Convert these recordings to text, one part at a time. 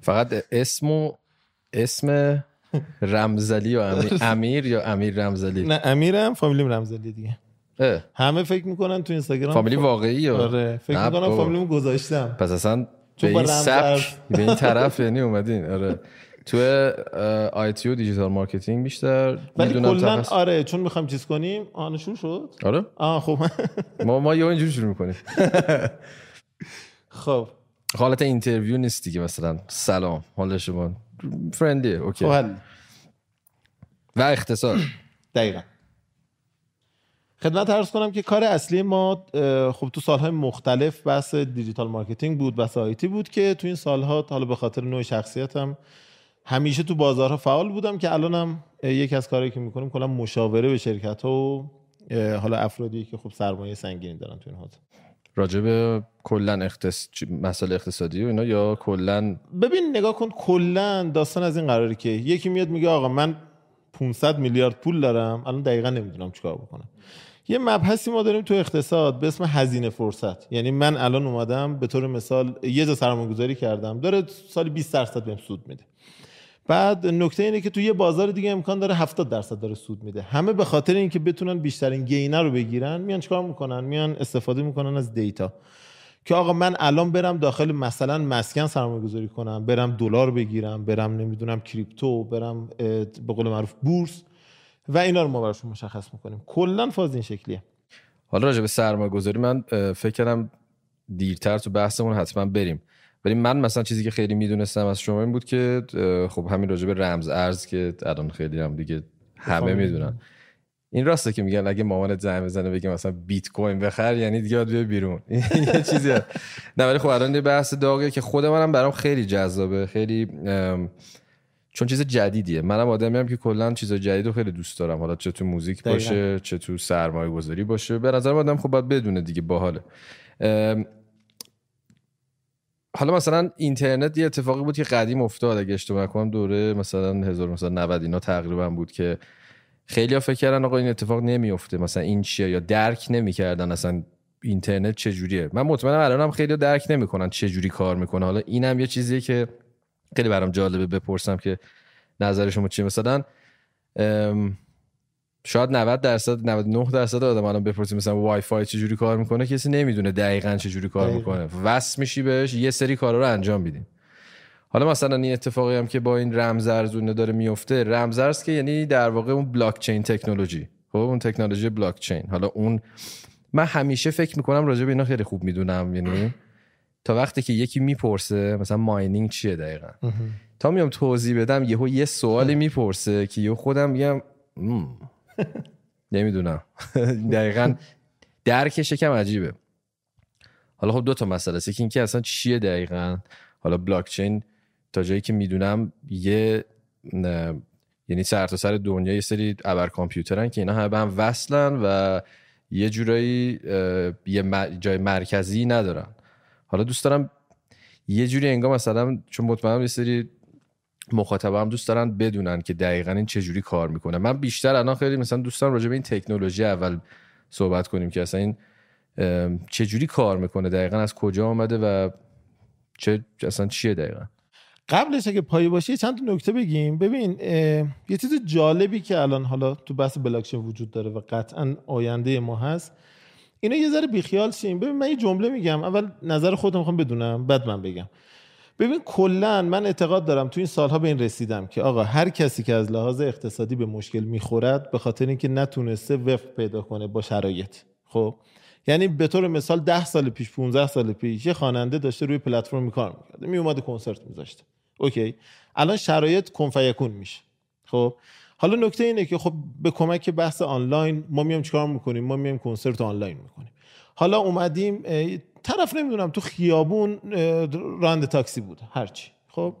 فقط اسم اسم رمزلی یا امیر, امیر یا امیر رمزلی؟ نه امیرم فامیلیم رمزلی دیگه. همه فکر می‌کنن تو اینستاگرام فامیلی واقعی یا آره فکر می‌کنن فامیلیمو گذاشتم. پس اصلا به این سبک به این طرف یعنی اومدین. آره. تو IT و digital marketing بیشتر. ولی کلا آره چون می‌خوایم چیز کنیم آن شروع شد؟ آره. آه خب. ما ما یه اینجوری شروع می‌کنیم. خب. حالت interview نیست دیگه مثلا. سلام. حال شما. friendly okay. خب و اختصار. دقیقا. خدمت عرض کنم که کار اصلی ما خب تو سالهای مختلف بحث digital marketing بود بحث IT بود که تو این سالها حالا به خاطر نوع شخصیتم همیشه تو بازارها فعال بودم که الانم یکی از کارهایی که می‌کنیم کلا مشاوره به شرکت ها و حالا افرادی که خب سرمایه سنگینی دارن تو این حوزه راجب کلا اختص... مسئله اقتصادی و اینا یا کلا ببین نگاه کن کلا داستان از این قراره که یکی میاد میگه آقا من 500 میلیارد پول دارم الان دقیقا نمی‌دونم چیکار بکنم. یه مبحثی ما داریم تو اقتصاد به اسم هزینه فرصت. یعنی من الان اومدم به طور مثال یه جا سرمایه‌گذاری کردم داره سالی 20 درصد بهم سود میده. بعد نکته اینه که تو یه بازار دیگه امکان داره 70 درصد داره سود میده. همه به خاطر اینکه بتونن بیشترین گینه رو بگیرن میان چیکار می‌کنن؟ میان استفاده می‌کنن از دیتا. که آقا من الان برم داخل مثلا مسکن سرمایه گذاری کنم برم دلار بگیرم برم نمی‌دونم کریپتو برم به قول معروف بورس و اینا رو ما براشون مشخص می‌کنیم. کلا فاز این شکلیه. حالا راجع به سرمایه گذاری من فکر کردم دیرتر تو بحثمون حتما بریم. ولی من مثلا چیزی که خیلی می‌دونستم از شما این بود که خب همین راجع به رمز ارز که الان خیلی هم دیگه همه می‌دونن. این راسته که میگن اگه مامانت زنگ بزنه بگه مثلا بیت کوین بخر یعنی دیگه باید بیرون. یه چیزی نه ولی خب الان یه بحث داغه که خود منم برام خیلی جذابه خیلی چون چیز جدیدیه. منم آدمی هم که کلا چیز جدید رو خیلی دوست دارم. حالا چه تو موزیک باشه چه تو سرمایه گذاری باشه. به نظر آدم خب باید بدونه دیگه باحاله. حالا مثلا اینترنت یه اتفاقی بود که قدیم افتاد اگه اشتباه نکنم دوره مثلا 1990 اینا تقریبا بود که خیلی ها فکر کردن آقا این اتفاق نمیفته مثلا این چیه یا درک نمی‌کردن اصلا اینترنت چجوریه. من مطمئنم الانم خیلی درک نمی‌کنن چه جوری کار می‌کنه. حالا اینم یه چیزیه که خیلی برام جالبه بپرسم که نظر شما چیه. مثلا شاید 90 درصد 99 درصد آدم الان بپرسیم مثلا وای فای چجوری کار می‌کنه کسی نمی‌دونه دقیقا چجوری کار می‌کنه. وصل میشی بهش یه سری کارا رو انجام میدیم حالا مثلا این اتفاقی هم که با این رمزارزونه داره میفته رمزارز که یعنی در واقع اون بلاک چین تکنولوژی خب اون تکنولوژی بلاک چین حالا اون من همیشه فکر می‌کنم راجع به اینا خیلی خوب می‌دونم یعنی تا وقتی که یکی می‌پرسه مثلا ماینینگ چیه دقیقا؟ تا میام توضیح بدم یهو یه سوالی می‌پرسه که یهو خودم میگم نمی‌دونم. دقیقا درکش کم عجیبه. حالا خب دو تا مسئله است. یکی اینکه اصلا چیه دقیقا؟ حالا بلاک چین تا جایی که می‌دونم یه یعنی سر تا سر دنیا یه سری ابر کامپیوترن که اینا همه هم وصلن و یه جورایی یه جای مرکزی ندارن. حالا دوست دارم یه جوری انگار مثلا چون مطمئنم یه سری مخاطب هم دوست دارن بدونن که دقیقا این چجوری کار می‌کنه. من بیشتر الان خیلی مثلا دوست دارم راجع به این تکنولوژی اول صحبت کنیم که اصلا این چجوری کار می‌کنه دقیقا از کجا آمده و چه اصلا چیه دقیقا؟ قبلش اگه پایی باشه چند تا نکته بگیم. ببین یه چیز جالبی که الان حالا تو بحث بلاکچین وجود داره و قطعا آینده ما هست اینا یه ذره بیخیال شیم. ببین من یه جمله میگم. اول نظر خودم می‌خوام بدونم بعد من بگم. ببین کلا من اعتقاد دارم تو این سالها به این رسیدم که آقا هر کسی که از لحاظ اقتصادی به مشکل می‌خورد به خاطر اینکه نتونسته وفق پیدا کنه با شرایط. خب؟ یعنی به طور مثال 10 سال پیش 15 سال پیش یه خواننده داشته روی پلتفرم کار می‌کرده می اومده کنسرت میذاشته Okay. الان شرایط کن‌فیکون میشه. خب؟ حالا نکته اینه که خب به کمک بحث آنلاین ما میام چیکار می‌کنیم؟ ما میام کنسرت آنلاین می‌کنیم. حالا اومدیم طرف نمی‌دونم تو خیابون راننده تاکسی بود هرچی خب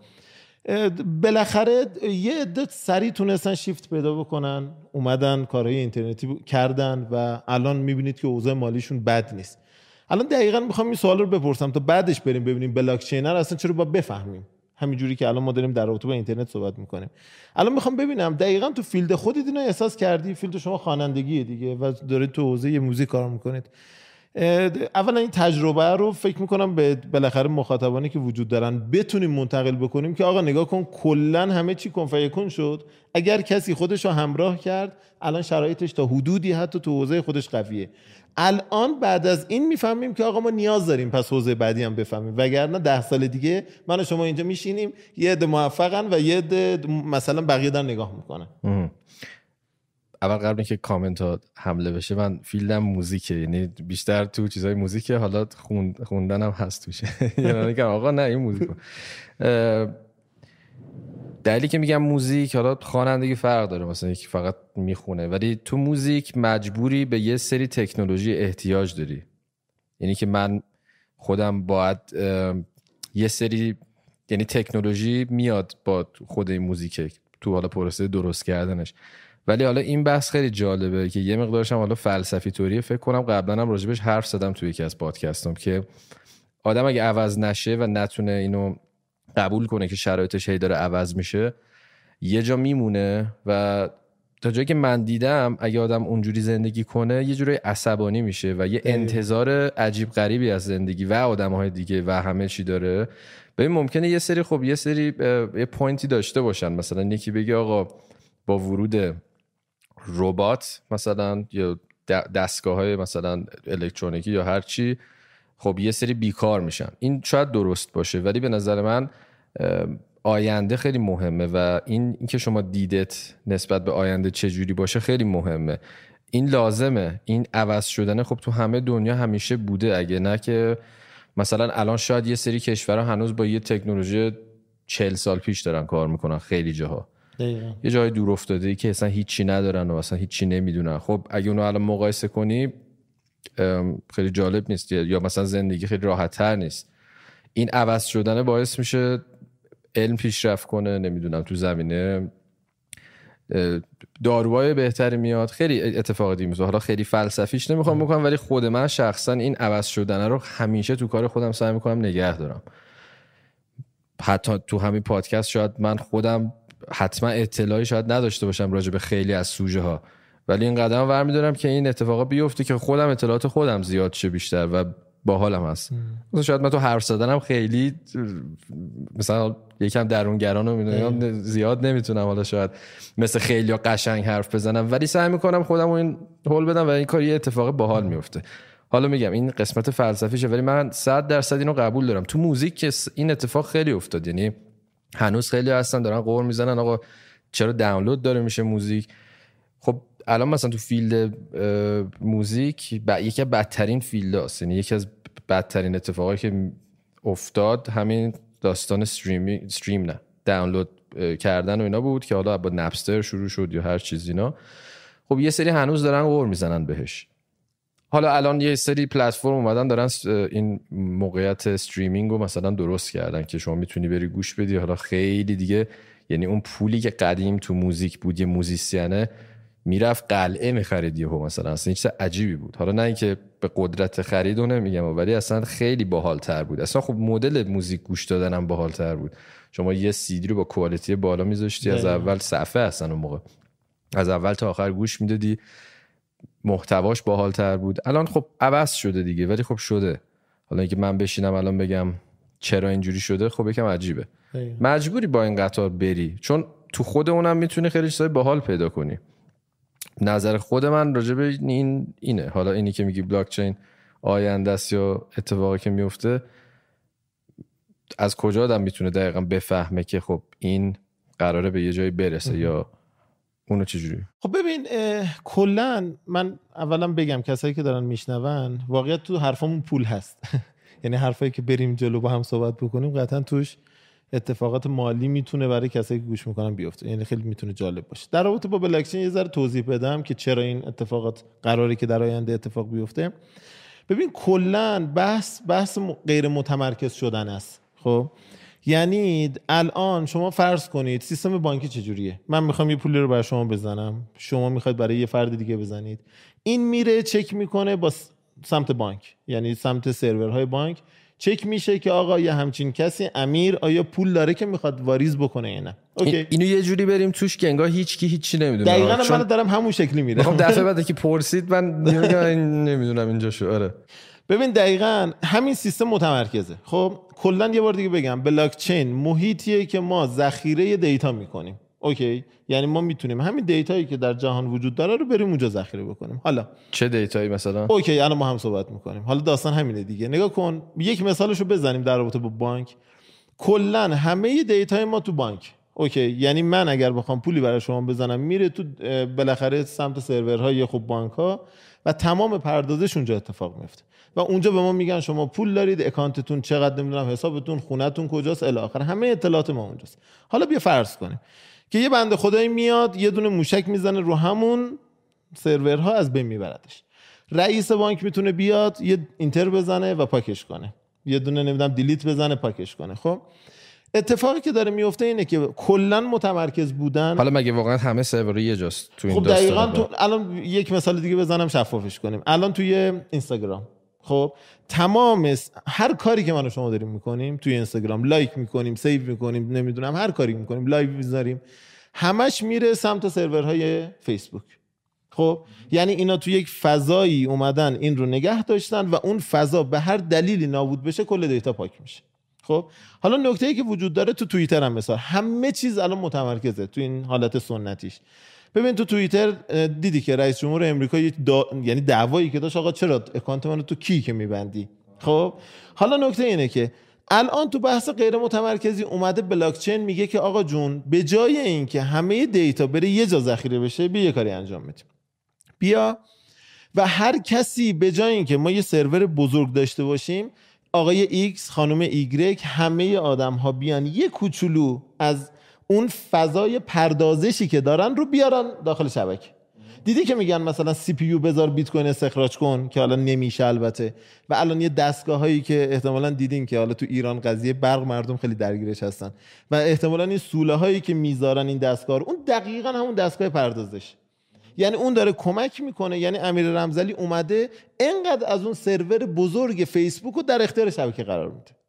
بالاخره یه عده سریع تونستن شیفت پیدا بکنن اومدن کارهای اینترنتی کردن و الان می‌بینید که اوضاع مالیشون بد نیست. الان دقیقا می‌خوام این سوال رو بپرسم تا بعدش بریم ببینیم بلاک چین رو اصلا چرا باید بفهمیم. همینجوری که الان ما داریم در رابطه با اینترنت صحبت می‌کنیم. الان می‌خوام ببینم دقیقا تو field خودت اینو احساس کردی؟ field شما خوانندگی دیگه و دارید تو حوزه موزیک کار می‌کنید. اولا این تجربه رو فکر می‌کنم به بالاخره مخاطبانی که وجود دارن بتونیم منتقل بکنیم که آقا نگاه کن کلا همه چی کن‌فیکون شد. اگر کسی خودش رو همراه کرد الان شرایطش تا حدودی حتی تو حوزه خودش قویه. الان بعد از این می‌فهمیم که آقا ما نیاز داریم پس حوزه بعدی هم بفهمیم. وگرنه ده سال دیگه من و شما اینجا میشینیم یه عده موفقن و یه عده مثلا بقیه رو نگاه می‌کنن. اول قبل که کامنت ها حمله بشه من فیلدم موزیکه. یعنی بیشتر تو چیزای موزیکه حالا خوندن هم هست توشه یعنی که آقا نه این موزیک دلیلی که میگم موزیک حالا خوانندگی فرق داره. مثلا یکی فقط می‌خونه. ولی تو موزیک مجبوری به یه سری تکنولوژی احتیاج داری. یعنی که من خودم باید یه سری یعنی تکنولوژی میاد با خود این موزیک تو حالا پروسه درست کردنش. ولی حالا این بحث خیلی جالبه که یه مقدارش هم حالا فلسفی طوریه. فکر کنم قبلا هم راجبش حرف زدم توی یکی از پادکستم که آدم اگه عوض نشه و نتونه اینو قبول کنه که شرایطش هی داره عوض میشه یه جا میمونه و تا جایی که من دیدم اگه آدم اونجوری زندگی کنه یه جوری عصبانی میشه و یه انتظار عجیب غریبی از زندگی و آدم های دیگه و همه چی داره. ببین ممکنه یه سری خب یه سری یه پوینتی داشته باشن. مثلا یکی بگه آقا با ورود ربات مثلا یا دستگاه های مثلا الکترونیکی یا هر چی خب یه سری بیکار میشن. این شاید درست باشه ولی به نظر من آینده خیلی مهمه و این اینکه شما دیدت نسبت به آینده چجوری باشه خیلی مهمه. این لازمه. این عوض شدن خب تو همه دنیا همیشه بوده. اگه نه که مثلا الان شاید یه سری کشورها هنوز با یه تکنولوژی چل سال پیش دارن کار می‌کنن خیلی جاها. یه جای دور افتاده ای که اصلا هیچی ندارن و اصلا هیچی نمی‌دونن. خب اگه اونو الان مقایسه کنی خیلی جالب نیست. یا مثلا زندگی خیلی راحت تر نیست. این عوض شدن باعث میشه علم پیشرفت کنه نمی‌دونم تو زمینه داروهای بهتری میاد. خیلی اتفاق دیگه حالا خیلی فلسفیش نمی‌خوام بکنم ولی خود من شخصا این عوض شدن رو همیشه تو کار خودم سعی می‌کنم نگه دارم. حتی تو همین پادکست شاید من خودم حتما اطلاعی شاید نداشته باشم راجع به خیلی از سوژه ها. ولی این قدم ور که این اتفاقا بیفته که خودم اطلاعات خودم زیاد شه بیشتر و باحالم هست. مثلا شاید من تو حرف زدنم خیلی مثلا یکم درونگران رو می‌دونم زیاد نمی‌تونم حالا شاید مثل خیلی قشنگ حرف بزنم ولی سعی می‌کنم خودم این حل بدم و این کار یه اتفاق باحال میفته حالا میگم این قسمت فلسفیشه ولی من 100 درصد اینو قبول دارم. تو موزیک که این اتفاق خیلی افتاد یعنی هنوز خیلی هستن دارن غر می‌زنن. آقا چرا دانلود داره میشه موزیک؟ خب الان مثلا تو field موزیک. یکی از بدترین field هاست یعنی یکی از بدترین اتفاقایی که افتاد همین داستان stream نه دانلود کردن و اینا بود که حالا با نپستر شروع شد یا هر چیز اینا. خب یه سری هنوز دارن غر می‌زنن بهش. حالا الان یه سری پلتفرم اومدن دارن این موقعیت استریمینگ رو مثلا درست کردن که شما می‌تونی بری گوش بدی. حالا خیلی دیگه یعنی اون پولی که قدیم تو موزیک بود یه موزیسیانه می‌رفت قلعه می‌خرید یهو مثلا. اصلا این چیز عجیبی بود. حالا نه اینکه به قدرت خرید و نمیگم ولی اصلا خیلی باحال تر بود. اصلا خب مدل موزیک گوش دادن هم باحال تر بود. شما یه سیدی رو با کوالیتی بالا میذاشتی از اول صفحه اصلا اون موقع. از اول تا آخر گوش می‌دادی. محتواش باحالتر بود. الان خب عوض شده دیگه ولی خب شده. حالا اینکه من بشینم الان بگم چرا اینجوری شده خب یکم عجیبه. مجبوری با این قطار بری چون تو خود اونم می‌تونی خیلی چیزای باحال پیدا کنی. نظر خود من راجع به این اینه. حالا اینی که میگی بلاک چین آینده است یا اتفاقی که میفته از کجا آدم می‌تونه دقیقا بفهمه که خب این قراره به یه جایی برسه یا اونو چجوری خب ببین کلا من اولا بگم کسایی که دارن میشنون واقعیت تو حرفمون پول هست. یعنی حرفایی که بریم جلو با هم صحبت بکنیم قطعا توش اتفاقات مالی می‌تونه برای کسایی که گوش می‌کنن بیفته. یعنی خیلی می‌تونه جالب باشه. در رابطه با بلاکچین یه ذره توضیح بدم که چرا این اتفاقات قراری که در آینده اتفاق بیفته. ببین کلا بحث بحث غیر متمرکز شدن است. خب؟ یعنی الان شما فرض کنید سیستم بانکی چجوریه؟ من می‌خوام یه پولی رو برای شما بزنم. شما می‌خواید برای یه فرد دیگه بزنید. این میره چک می‌کنه با سمت بانک. یعنی سمت سرورهای بانک. چک میشه که آقا یه همچین کسی امیر آیا پول داره که می‌خواد واریز بکنه یا نه؟ اوکی. اینو یه جوری بریم توش که انگار هیچ کی هیچی نمی‌دونه. دقیقاً من دارم همون شکلی میره خب دفعه بعد که پرسید من نمی‌دونم اینجا شو آره. ببین دقیقا همین سیستم متمرکزه. خب کلا یه بار دیگه بگم بلاک چین محیطیه که ما ذخیره data می‌کنیم. Okay؟ یعنی ما می‌تونیم همین data یی که در جهان وجود داره رو بریم اونجا ذخیره بکنیم. حالا چه data یی مثلا؟ Okay الان ما هم صحبت می‌کنیم. حالا داستان همینه دیگه. نگاه کن یک مثالش رو بزنیم در رابطه با بانک. کلا همه data ی ما تو بانک. Okay؟ یعنی من اگر بخوام پولی برای شما بزنم میره تو بالاخره سمت سرورهای خب بانک ها و تمام پردازش اونجا اتفاق میفته و اونجا به ما میگن شما پول دارید account تون چقدر نمی‌دونم حسابتون خونتون کجاست الی آخر. همه اطلاعات ما اونجاست. حالا بیا فرض کنیم که یه بنده خدایی میاد یه دونه موشک می‌زنه رو همون سرورها از بین میبردش. رئیس بانک می‌تونه بیاد یه enter بزنه و پاکش کنه. یه دونه نمی‌دونم delete بزنه پاکش کنه. خب؟ اتفاقی که داره میفته اینه که کلا متمرکز بودن حالا مگه واقعا همه سرور یه جاست تو این خب دقیقا تو الان یک مثال دیگه بزنم شفافش کنیم. الان توی اینستاگرام. خب تمام هر کاری که و شما داریم می‌کنیم توی اینستاگرام like می‌کنیم save می‌کنیم نمی‌دونم هر کاری می‌کنیم live می‌ذاریم همش میره سمت سرورهای فیسبوک. خب یعنی اینا تو یک فضایی اومدن این رو نگه داشتن و اون فضا به هر دلیلی نابود بشه کل data پاک میشه. خب حالا نکته ای که وجود داره تو توییتر هم مثال همه چیز الان متمرکزه تو این حالت سنتیش. ببین تو توییتر دیدی که رئیس جمهور امریکا یک یعنی دعوایی که داشت آقا چرا account منو تو کی که میبندی؟ خب؟ حالا نکته اینه که الان تو بحث غیر متمرکزی اومده بلاکچین میگه که آقا جون به جای اینکه همه data بره یه جا ذخیره بشه بیا یه کاری انجام بدیم. بیا و هر کسی به جای اینکه ما یه سرور بزرگ داشته باشیم آقای ایکس خانم ایگرک همه آدم ها بیان یه کوچولو از اون فضای پردازشی که دارن رو بیارن داخل شبکه. دیدی که میگن مثلا سی پی یو بذار بیت کوین استخراج کن که حالا نمیشه البته. و الان یه دستگاه هایی که احتمالا دیدین که حالا تو ایران قضیه برق مردم خیلی درگیرش هستن. و احتمالا این سوله هایی که می‌ذارن این دستگاه رو اون دقیقا همون دستگاه پردازش. یعنی اون داره کمک می‌کنه. یعنی امیر رمزلی اومده انقدر از اون سرور بزرگ فیسبوک رو در اختیار شبکه قرار میده.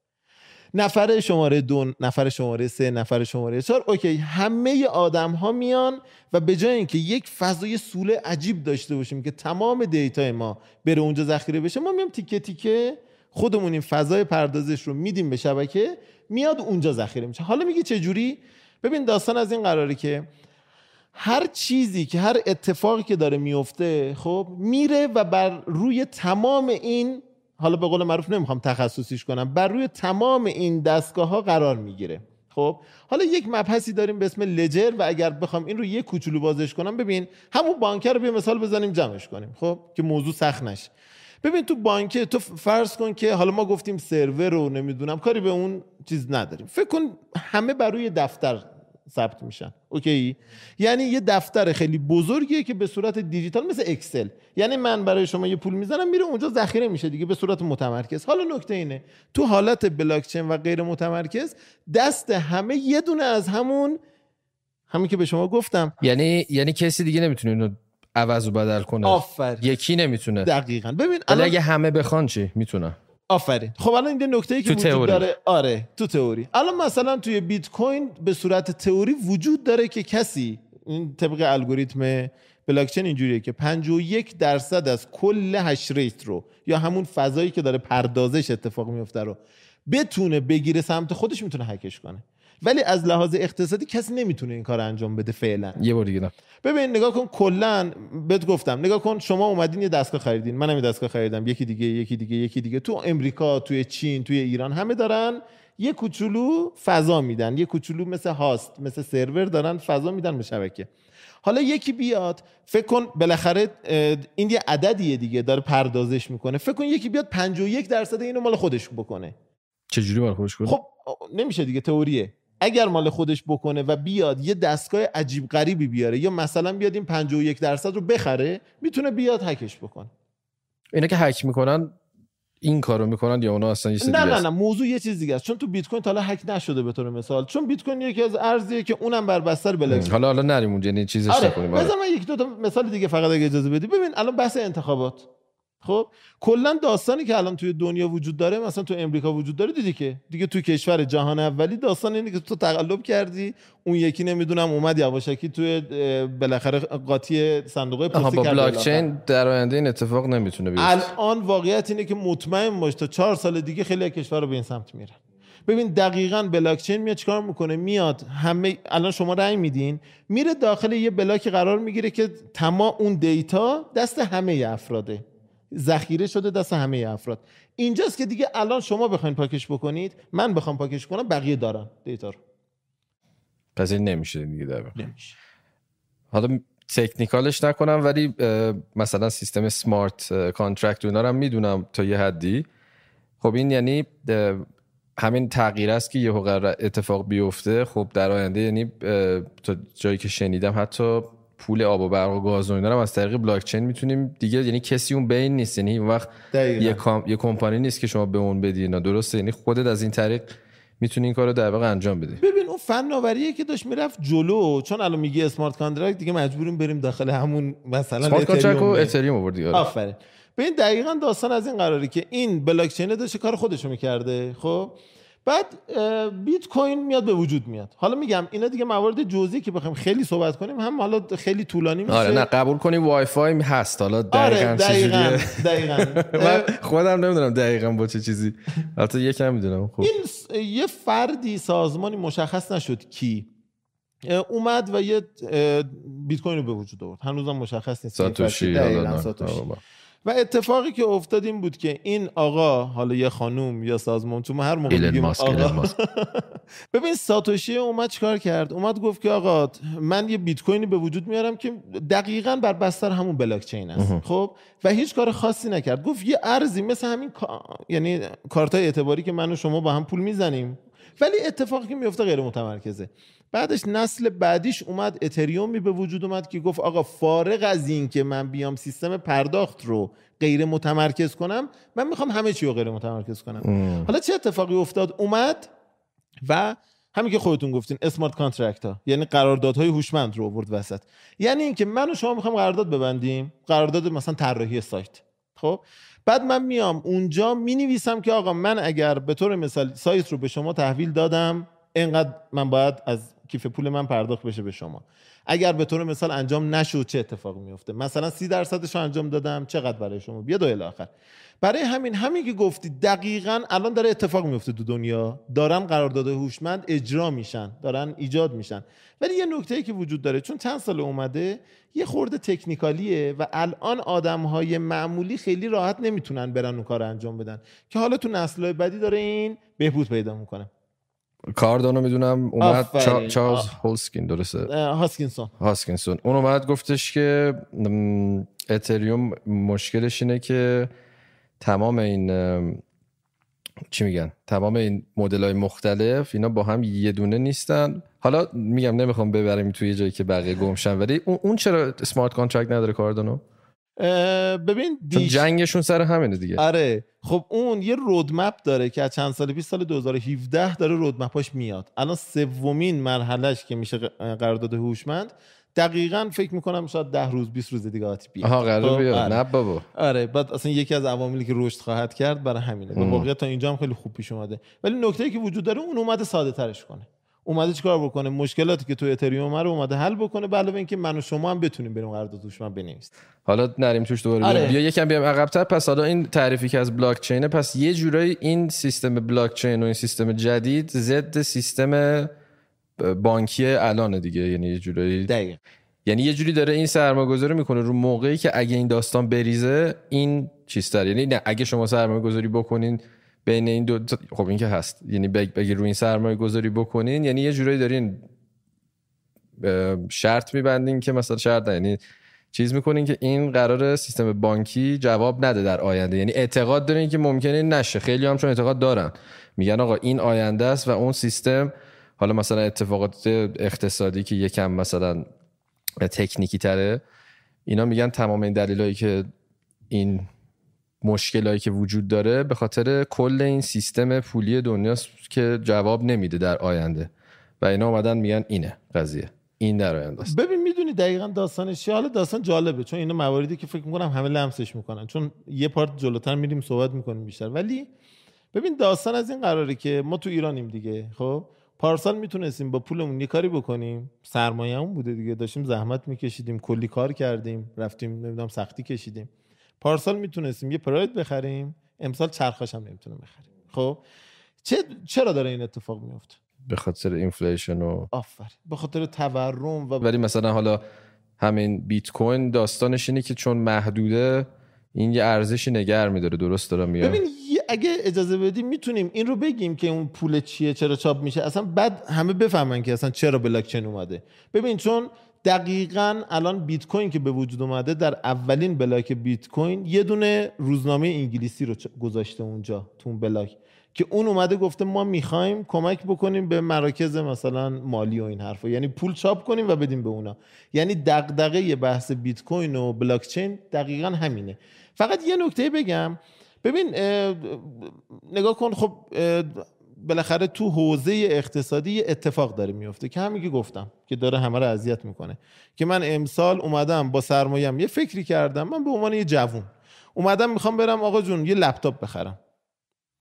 نفر شماره دو نفر شماره سه نفر شماره چهار. Okay همه آدم ها میان و به جای اینکه یک فضای سوله عجیب داشته باشیم که تمام data ی ما بره اونجا ذخیره بشه ما میام تیکه تیکه خودمون این فضای پردازش رو میدیم به شبکه میاد اونجا ذخیره میشه. حالا میگه چه جوری ببین داستان از این قراره که هر چیزی که هر اتفاقی که داره میفته خب میره و بر روی تمام این حالا به قول معروف نمی‌خوام تخصصیش کنم. بر روی تمام این دستگاه ها قرار می‌گیره. خب؟ حالا یک مبحثی داریم به اسم ledger و اگر بخوام این رو یک کوچولو بازش کنم ببین همون بانک رو یه مثال بزنیم جمعش کنیم. خب؟ که موضوع سخت نشه. ببین تو بانکه تو فرض کن که حالا ما گفتیم سرور رو نمی‌دونم کاری به اون چیز نداریم. فکر کن همه بر روی دفتر ثبت میشن. OK؟ یعنی یه دفتر خیلی بزرگیه که به صورت دیجیتال مثل اکسل. یعنی من برای شما یه پول می‌زنم میره اونجا ذخیره میشه دیگه به صورت متمرکز. حالا نکته اینه تو حالت بلاکچین و غیر متمرکز دست همه یه دونه از همون همین که به شما گفتم. یعنی یعنی کسی دیگه نمی‌تونه اینو عوض و بدل کنه. آفر یکی نمی‌تونه. دقیقا. ببین الان... اگه همه بخوان چی؟ می‌تونن. آفرین. خب الان این نکته ای که وجود داره آره تو تئوری. الان مثلا توی بیت کوین به صورت تئوری وجود داره که کسی این طبق الگوریتم بلاکچین اینجوریه که 51 درصد از کل hash rate رو یا همون فضایی که داره پردازش اتفاق میفته رو بتونه بگیره سمت خودش می‌تونه هکش کنه. ولی از لحاظ اقتصادی کسی نمی‌تونه این کار انجام بده فعلا. یه بار دیگه ببین نگاه کن کلا بهت گفتم نگاه کن شما اومدین یه دستگاه خریدین. منم یه دستگاه خریدم. یکی دیگه یکی دیگه یکی دیگه. تو امریکا توی چین توی ایران همه دارن یه کوچولو فضا میدن. یه کوچولو مثل host مثل سرور دارن فضا میدن به شبکه. حالا یکی بیاد فکر کن بالاخره این یه عددیه دیگه داره پردازش می‌کنه. فکر کن یکی بیاد 51 درصد اینو مال خودش بکنه. چجوری مال خودش کنه؟ خب نمیشه دیگه تئوریه. اگر مال خودش بکنه و بیاد یه دستگاه عجیب غریبی بیاره یا مثلا بیاد این 51 درصد رو بخره می‌تونه بیاد هکش بکنه. اینا که هک می‌کنن این کارو می‌کنن یا اونا اصلا یه نه نه نه موضوع یه چیز دیگه است. چون تو بیت کوین تا حالا هک نشده به طور مثال. چون بیت کوین یکی از ارزیه که اونم بر بستر بلاک حالا حالا نریم اونجا یعنی چیزش آره. نکنیم آره. من یک دو تا مثال دیگه فقط اگه اجازه بدی. ببین الان بحث انتخابات. خب کلا داستانی که الان توی دنیا وجود داره مثلا تو امریکا وجود داره دیدی که؟ دیگه تو کشور جهان اولی داستان اینه که تو تقلب کردی اون یکی نمی‌دونم اومد یواشکی توی بالاخره قاطی صندوق پستی با بلاک چین در آینده این اتفاق نمی‌تونه بیفته. الان واقعیت اینه که مطمئن باش تا چهار سال دیگه خیلی کشور به این سمت میرن. ببین دقیقا بلاک چین میاد چیکار می‌کنه؟ میاد همه الان شما رأی میدین میره داخل یه block ی قرار می‌گیره که تمام اون data دست همه افراده. ذخیره شده دست همه افراد. اینجاست که دیگه الان شما بخواین پاکش بکنید من بخوام پاکش کنم بقیه دارن. data رو. پس این نمیشه دیگه در نمیشه. حالا technical ش نکنم ولی مثلا سیستم smart contract اونا رو می‌دونم تا یه حدی. خب این یعنی همین تغییراته که یهو قراره اتفاق بیفته. خب در آینده یعنی تا جایی که شنیدم حتی پول آب و برق و گاز و اینا از طریق بلاک چین می‌تونیم. دیگه یعنی کسی اون بین نیست. یعنی اون وقت یه, یه کمپانی نیست که شما به اون بدی اینا. درسته؟ یعنی خودت از این طریق می‌تونی این کارو در واقع انجام بدی. ببین اون فناوریه که داشت می‌رفت جلو چون الان میگی smart contract دیگه مجبوریم بریم داخل همون مثلا smart contract و اتریوم آوردی آره. آفرین. ببین دقیقا داستان از این قراره که این بلاک چین داشته کار خودشو می‌کرده خب؟ بعد بیت کوین میاد به وجود میاد. حالا میگم اینا دیگه موارد جزئی که بخوایم خیلی صحبت کنیم هم حالا خیلی طولانی میشه. آره نه قبول کنیم وای فای هست. حالا دقیقاً آره دقیقاً, دقیقاً. خودم نمی‌دونم دقیقاً با چه چیزی. البته یکم می‌دونم خب. این یه فردی سازمانی مشخص نشد کی. اومد و یه بیت کوین رو به وجود آورد. هنوزم مشخص نیست ساتوشی و اتفاقی که افتاد این بود که این آقا حالا یه خانوم یا سازمان چون هر موقع میگیم آقا. ببین ساتوشی اومد چیکار کرد؟ اومد گفت که آقا من یه بیت کوینی به وجود میارم که دقیقا بر بستر همون بلاک چین است خب؟ و هیچ کار خاصی نکرد. گفت یه ارزی مثل همین یعنی کارتای اعتباری که من و شما با هم پول می‌زنیم. ولی اتفاقی که میفته غیر متمرکزه بعدش نسل بعدیش اومد اتریومی به وجود اومد که گفت آقا فارغ از این که من بیام سیستم پرداخت رو غیر متمرکز کنم من می‌خوام همه چی رو غیر متمرکز کنم. حالا چه اتفاقی افتاد؟ اومد و همین که خودتون گفتین smart contract ها یعنی قراردادهای هوشمند رو آورد وسط. یعنی اینکه من و شما می‌خوام قرارداد ببندیم قرارداد مثلا طراحی سایت. خب؟ بعد من میام اونجا می نویسم که آقا من اگر به طور مثال سایت رو به شما تحویل دادم اینقدر من باید از کیف پول من پرداخت بشه به شما. اگر به طور مثال انجام نشد چه اتفاقی میفته مثلا سی درصدش انجام دادم چقدر برای شما؟ بیاد و آخر. برای همین همین که گفتی دقیقا الان داره اتفاق میفته تو دنیا. دارن قرارداد هوشمند اجرا میشن دارن ایجاد میشن. ولی یه نکته ای که وجود داره چون چند سال اومده یه خورده تکنیکالیه و الان آدم های معمولی خیلی راحت نمی‌تونن برن اون کار انجام بدن. که حالا تو نسل بعدی داره این بهبود پیدا می‌کنه. کاردانو می‌دونم اومد چارلز هولسکین درسته؟ هاسکینسون. هاسکینسون. اون اومد گفتش که اتریوم مشکلش اینه که تمام این چی میگن؟ تمام این مدل های مختلف اینا با هم یه دونه نیستن. حالا میگم نمی‌خوام ببریم توی جایی که بقیه گم شن ولی اون چرا smart contract نداره کاردانو؟ ببین دیش... جنگشون سر همینه دیگه. آره. خب اون یه رودمپ داره که از چند سال پیش سال 2017 داره رودمپاش میاد. الان سومین مرحلهش که میشه قرارداد هوشمند دقیقا فکر می‌کنم شاید ده روز 20 روز دیگه آتی بیاد. آها قرار خب، بیاد. آره. نه بابا. آره بعد اصلا یکی از عواملی که رشد خواهد کرد برای همینه. به واقعیت تا اینجا هم خیلی خوب پیش اومده. ولی نکته که وجود داره اون اومده ساده ترش کنه. اومده چیکار بکنه؟ مشکلاتی که تو اتریوم رو اومده حل بکنه به علاوه اینکه من و شما هم بتونیم بریم قرارداد توش من بنویسیم. حالا نریم توش دوباره آره. بیا یکم بیام عقب‌تر. پس حالا این تعریفی که از بلاک چینه پس یه جورایی این سیستم بلاک چین و این سیستم جدید ضد سیستم بانکی الان دیگه. یعنی یه جورایی دقیق. یعنی یه جوری داره این سرمایه‌گذاری می‌کنه رو موقعی که اگه این داستان بریزه این چیزتر یعنی نه اگه شما سرمایه‌گذاری بکنین بین این دو خب این که هست. یعنی بگی روی این سرمایه گذاری بکنین یعنی یه جورایی دارین شرط میبندین که مثلا شرط یعنی چیز می‌کنین که این قرار سیستم بانکی جواب نده در آینده. یعنی اعتقاد دارین که ممکنه نشه. خیلی هم چون اعتقاد دارن. میگن آقا این آینده است و اون سیستم حالا مثلا اتفاقات اقتصادی که یکم مثلا تکنیکی تره اینا میگن تمام این دلایلی که این مشکلایی که وجود داره به خاطر کل این سیستم پولی دنیاست که جواب نمیده در آینده. و اینا اومدن میگن اینه قضیه. این در انداز ببین می‌دونی دقیقا داستانش چیه؟ حالا داستان جالبه چون اینا مواردی که فکر می‌کنم همه لمسش می‌کنن. چون یه پارت جلوتر میریم صحبت می‌کنیم بیشتر. ولی ببین داستان از این قراره که ما تو ایرانیم دیگه خب؟ پارسال می‌تونستیم با پولمون یه کاری بکنیم. سرمایه‌مون بوده دیگه. داشتیم زحمت میکشیدیم کلی کار کردیم رفتیم نمی‌دونم سختی کشیدیم. پارسال می‌تونستیم یه پراید بخریم. امسال چرخاش هم نمی‌تونیم بخریم. خب؟ چه چرا داره این اتفاق میفته به خاطر inflation و آفرین به خاطر تورم و ولی مثلا حالا همین بیت کوین داستانش اینه که چون محدوده این یه ارزشی نگه میداره. درست دارم میگم؟ ببین اگه اجازه بدیم می‌تونیم این رو بگیم که اون پول چیه چرا چاپ میشه. اصلا بعد همه بفهمن که اصلا چرا بلاکچین اومده. ببین چون دقیقا الان بیت کوین که به وجود اومده در اولین block بیت کوین یه دونه روزنامه انگلیسی رو گذاشته اونجا تو اون block که اون اومده گفته ما می‌خوایم کمک بکنیم به مراکز مثلا مالی و این حرفا. یعنی پول چاپ کنیم و بدیم به اونا. یعنی دغدغه بحث بیت کوین و بلاکچین دقیقا همینه. فقط یه نکته بگم. ببین اه، نگاه کن خب بالاخره تو حوزه اقتصادی اتفاق داره میفته که همین که گفتم که داره همه رو اذیت می‌کنه. که من امسال اومدم با سرمایه‌ام یه فکری کردم من به عنوان یه جوون اومدم می‌خوام برم آقا جون یه لپتاپ بخرم.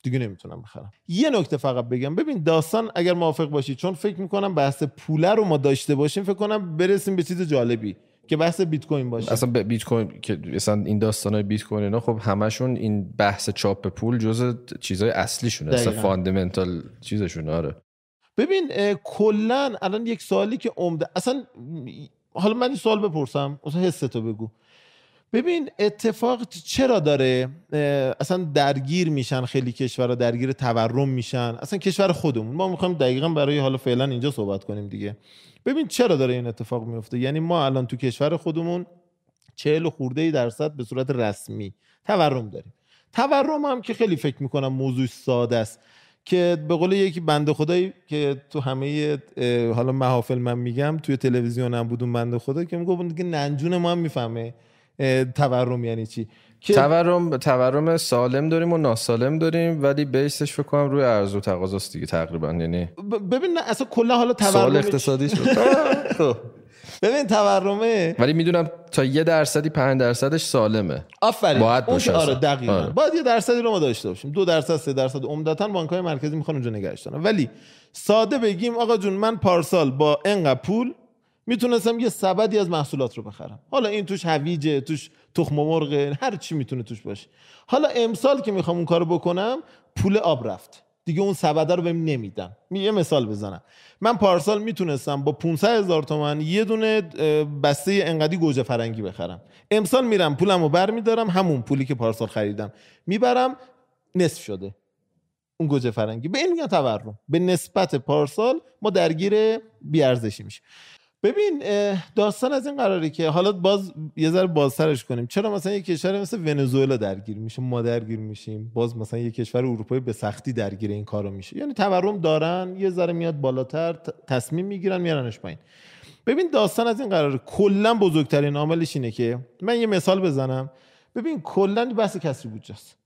دیگه نمی‌تونم بخرم. یه نکته فقط بگم. ببین داستان اگر موافق باشی چون فکر می‌کنم بحث پوله رو ما داشته باشیم فکر کنم برسیم به چیز جالبی. که بحث بیت کوین باشه. اصلا بیت کوین که مثلا این داستان های بیت کوین اینا خب همشون این بحث چاپ پول جز چیزای اصلیشونه اصلا دقیقاً. fundamental چیزشون آره. ببین کلا الان یک سوالی که عمده اصلا حالا من این سوال بپرسم اصلا حستو بگو. ببین اتفاق چرا داره؟ اصلا درگیر میشن خیلی کشورها درگیر تورم میشن. اصلا کشور خودمون. ما می‌خوایم دقیقا برای حالا فعلا اینجا صحبت کنیم دیگه. ببین چرا داره این اتفاق میفته؟ یعنی ما الان تو کشور خودمون چهل خورده درصد به صورت رسمی تورم داریم. تورم هم که خیلی فکر می‌کنم موضوع ساده است که به قول یکی بنده خدایی که تو همه حالا محافل من میگم توی تلویزیون هم بود اون بنده خدا که دیگه ننجون ما هم می‌فهمه تورم یعنی چی؟ تورم تورم سالم داریم و ناسالم داریم ولی بیسش فکر کنم روی عرض و تقاضاست دیگه تقریبا. یعنی ببین اصلا کلا حالا سوال تورم اقتصادی شد خب. ببین تورمه ولی می‌دونم تا یه درصدی پنج درصدش سالمه. آفرین. باید باشه آره. دقیقاً. آره. باید یه درصدی رو ما داشته باشیم. دو درصد سه درصد. عمدتا بانک‌های مرکزی می‌خوان اونجا نگهش دارن ولی ساده بگیم آقا جون من پارسال با انقدر پول می‌تونستم یه سبدی از محصولات رو بخرم. حالا این توش هویجه توش تخم مرغ هر چی می‌تونه توش باشه. حالا امسال که می‌خوام اون کارو بکنم پول آب رفت. دیگه اون سبده رو بهم نمیدن. می- یه مثال بزنم. من پارسال می‌تونستم با 500 هزار تومن یه دونه بسته انقدی گوجه فرنگی بخرم. امسال میرم پولمو بر میدارم همون پولی که پارسال خریدم. می‌برم نصف شده. اون گوجه فرنگی. به این میگن تورم. به نسبت پارسال ما درگیر بیارزشی میشه ببین داستان از این قراره که حالا باز یه ذره بازترش کنیم. چرا مثلا یه کشور مثل ونزوئلا درگیر میشه ما درگیر میشیم؟ باز مثلا یه کشور اروپایی به سختی درگیر این کارا میشه. یعنی تورم دارن یه ذره میاد بالاتر تصمیم می‌گیرن میارنش پایین. ببین داستان از این قراره کلا بزرگترین عاملش اینه که من یه مثال بزنم. ببین کلا بحث کسری بودجه است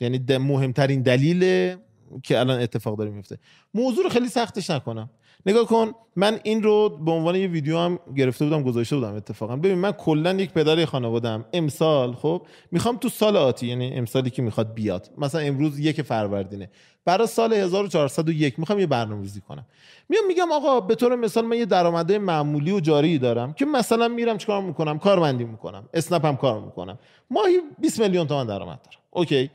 یعنی مهمترین دلیل که الان اتفاق داره میفته. موضوع رو خیلی سختش نکنم. نگاه کن من این رو به عنوان یه ویدیو هم گرفته بودم گذاشته بودم اتفاقا. ببین من کلا یک پدر خانوادم امسال خب می‌خوام تو سال آتی یعنی امسالی که می‌خواد بیاد. مثلا امروز یک فروردینه. برای سال 1401 می‌خوام یه برنامه‌ریزی کنم. میام میگم آقا به طور مثال من یه درآمده معمولی و جاری دارم که مثلا میرم چیکار می‌کنم؟ کارمندی می‌کنم. اسنپ هم کار می‌کنم. ماهی 20 میلیون تومان درآمد دارم. اوکی.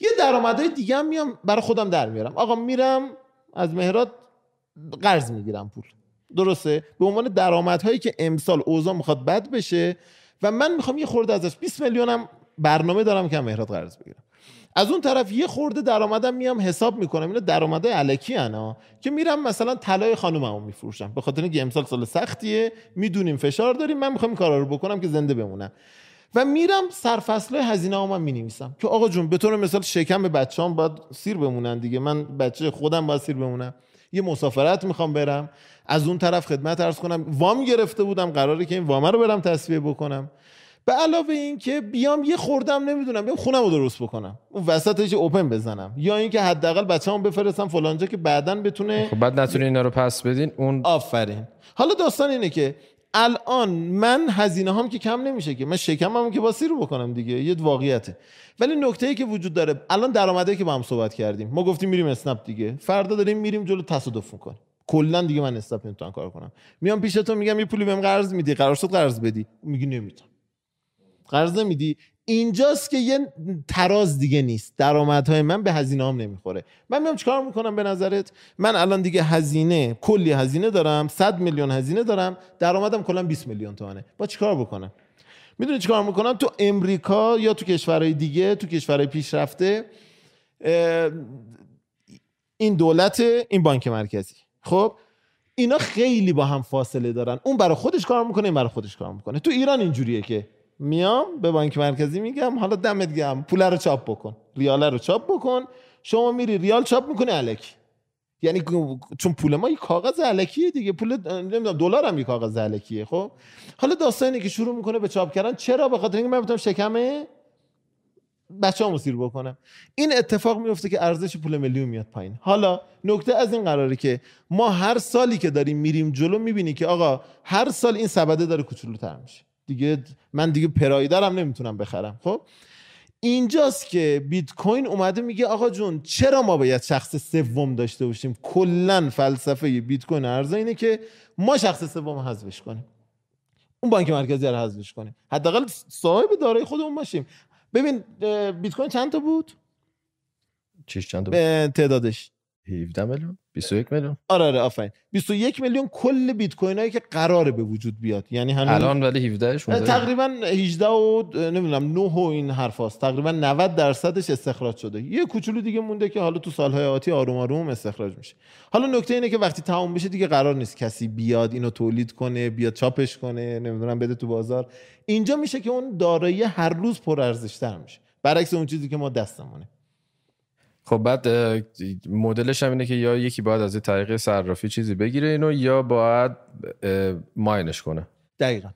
یه درآمدهای دیگه هم میام برای خودم در میارم. آقا میرم از مهرات قرض می‌گیرم پول. درسته؟ به عنوان درآمدهایی که امسال اوضاع می‌خواد بد بشه و من می‌خوام یه خورده ازش 20 میلیونم برنامه دارم که مهرات قرض بگیرم. از اون طرف یه خورده درآمدم میام حساب می‌کنم. اینا درآمدهای علکی انا که میرم مثلا طلای خانوممو میفروشم. به خاطر اینکه امسال سال سختیه می‌دونیم فشار داریم. من می‌خوام این کارا رو بکنم که زنده بمونم. و میرم سرفصل هزینه ها من می‌نویسم که آقا جون به طور مثال شکم به بچه‌ام باید سیر بمونن دیگه. من بچه خودم باید سیر بمونم. یه مسافرت می‌خوام برم از اون طرف خدمت ارز کنم. وام گرفته بودم قراره که این وامه رو برم تصویه بکنم. به علاوه این که بیام یه خوردم نمی‌دونم بیام خونم رو درست بکنم. اون وسطش اوپن بزنم. یا اینکه حداقل بچه‌مو بفرستم فلانجا که بعدا بتونه خب بعد نتونی اینا رو پس بدین اون آفرین. حالا داستان اینه که الان من هزینه هم که کم نمیشه که. من شکمم که باسی رو بکنم دیگه. یه واقعیته. ولی نکته ای که وجود داره الان درآمدی که با هم صحبت کردیم. ما گفتیم میریم اسنپ دیگه. فردا داریم میریم جلو تصادف می‌کنیم. کلا دیگه من اسنپ نمی‌تونم کار کنم. میام پیش تو میگم یه پولی بهم قرض میدی. قرار شد قرض بدی. میگی نمیدم قرض نمیدی. اینجاست که یه تراز دیگه نیست. درآمدهای من به هزینه هم نمی‌خوره. من میام چیکار می‌کنم به نظرت؟ من الان دیگه هزینه کلی هزینه دارم 100 میلیون هزینه دارم درآمدم کلا 20 میلیون تومنه. با چیکار بکنم؟ می‌دونی چیکار می‌کنم؟ تو امریکا یا تو کشورهای دیگه تو کشورهای پیشرفته این دولت این بانک مرکزی. خب؟ اینا خیلی با هم فاصله دارن. اون برای خودش کار می‌کنه این برای خودش کار می‌کنه. تو ایران اینجوریه که میام به بانک مرکزی میگم حالا دمت گرم پول رو چاپ بکن ریال رو چاپ بکن شما میری ریال چاپ می‌کنی الکی. یعنی چون پول ما یه کاغذ علکیه دیگه پول نمی‌دونم دلار هم یه کاغذ علکیه خب؟ حالا داستانی که شروع می‌کنه به چاپ کردن چرا؟ به خاطر اینکه من بتونم شکم بچه‌امو سیر بکنم. این اتفاق میفته که ارزش پول ملی میاد پایین. حالا نکته از این قراره که ما هر سالی که داریم میریم جلو می‌بینی که آقا هر سال این سبده داره کوچولوتر میشه. دیگه من دیگه پرایدرم نمی‌تونم بخرم. خب؟ اینجاست که بیت کوین اومده میگه آقا جون چرا ما باید شخص سوم داشته باشیم؟ کلا فلسفه بیت کوین ارزا اینه که ما شخص سوم حذفش کنیم. اون بانک مرکزی رو حذفش کنیم. حداقل صاحب دارایی خودمون باشیم. ببین بیت کوین چند تا بود؟ چیش چند تا بود تعدادش. 17 میلیون 21 میلیون. آره آره آفرین. 21 میلیون کل بیت کوین هایی که قراره به وجود بیاد. یعنی همین الان ولی 17 شون تقریبا 18 و نمی‌دونم 9 و این حرفاست تقریبا 90 درصدش استخراج شده. یه کوچولو دیگه مونده که حالا تو سالهای آتی آروم آروم استخراج میشه. حالا نکته اینه که وقتی تمام بشه دیگه قرار نیست کسی بیاد اینو تولید کنه بیاد چاپش کنه نمی‌دونم بده تو بازار. اینجا میشه که اون دارایی هر روز پر ارزش تر میشه. برعکس اون چیزی که ما دستمونه. خب بعد مدلش هم اینه که یا یکی باید از طریق صرافی چیزی بگیره اینو یا باید ماینش کنه. دقیقا.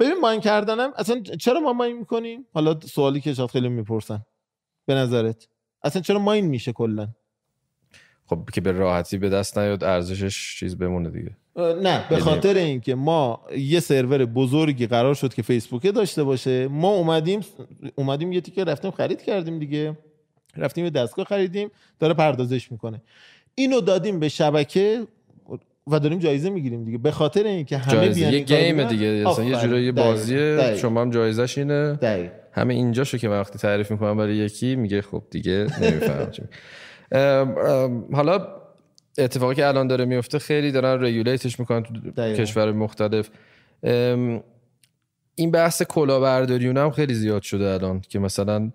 ببین ماین کردنم اصلا چرا ما ماین می‌کنیم؟ حالا سوالی که شاید خیلی می‌پرسن. به نظرت. اصلا چرا ماین میشه کلا؟ خب که به راحتی به دست نیاد ارزشش چیز بمونه دیگه. نه به خاطر اینکه ما یه سرور بزرگی قرار شد که فیسبوکه داشته باشه. ما اومدیم اومدیم یه تیکه رفتیم خرید کردیم دیگه. رفتیم یه دستگاه خریدیم داره پردازش می‌کنه. اینو دادیم به شبکه و داریم جایزه می‌گیریم دیگه. به خاطر اینکه همه جایزه یه گیم دیگه. یه جورایی بازیه شما هم جایزش اینه. دقیق. همه اینجاشو که من وقتی تعریف می‌کنم برای یکی میگه خب دیگه نمیفهم حالا اتفاقی که الان داره میفته خیلی دارن رگولیتش می‌کنن تو کشور مختلف. این بحث کلاهبرداری هم خیلی زیاد شده الان که مثلا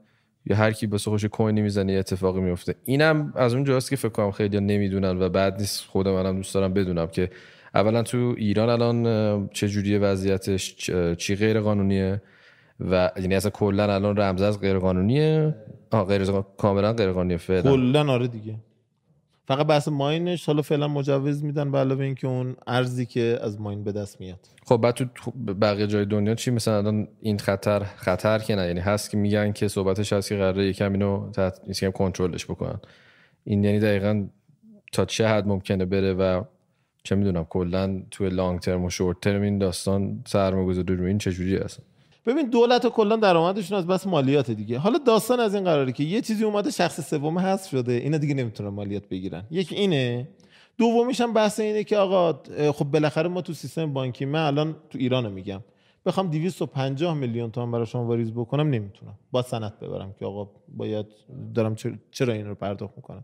یا هر کی واسه خوش کوینی می‌زنه اتفاقی میفته. اینم از اون جاست که فکر کنم خیلی نمی‌دونن و بعد نیست خودم منم دوست دارم بدونم که اولا تو ایران الان چه جوریه وضعیتش چی غیر قانونیه و یعنی اصلا کلا الان رمز از غیر قانونیه آه غیر کاملا غیر قانونیه فعلا. کلا آره دیگه. فقط بحث ماینش حالا فعلا مجوز میدن به علاوه اینکه اون ارزی که از ماین به دست میاد. خب بعد تو بقیه جای دنیا چی؟ مثلا الان این خطر خطر که نه یعنی هست که میگن که صحبتش هست که قراره یکم اینو تحت یکم کنترلش بکنن. این یعنی دقیقا تا چه حد ممکنه بره و چه می‌دونم کلا تو لانگ ترم و شورت ترم این داستان سرمایه‌گذاری رو این چجوری هست ببین دولت کلا درآمدشون از بس مالیات دیگه. حالا داستان از این قراره که یه چیزی اومده شخص سوم حذف شده. اینا دیگه نمی‌تونن مالیات بگیرن. یکی اینه. دومیش هم بحث اینه که آقا خب بالاخره ما تو سیستم بانکی من الان تو ایران میگم. بخوام 250 میلیون تومان برای شما واریز بکنم نمی‌تونم. با سند ببرم که آقا باید دارم چرا این رو پرداخت می‌کنم؟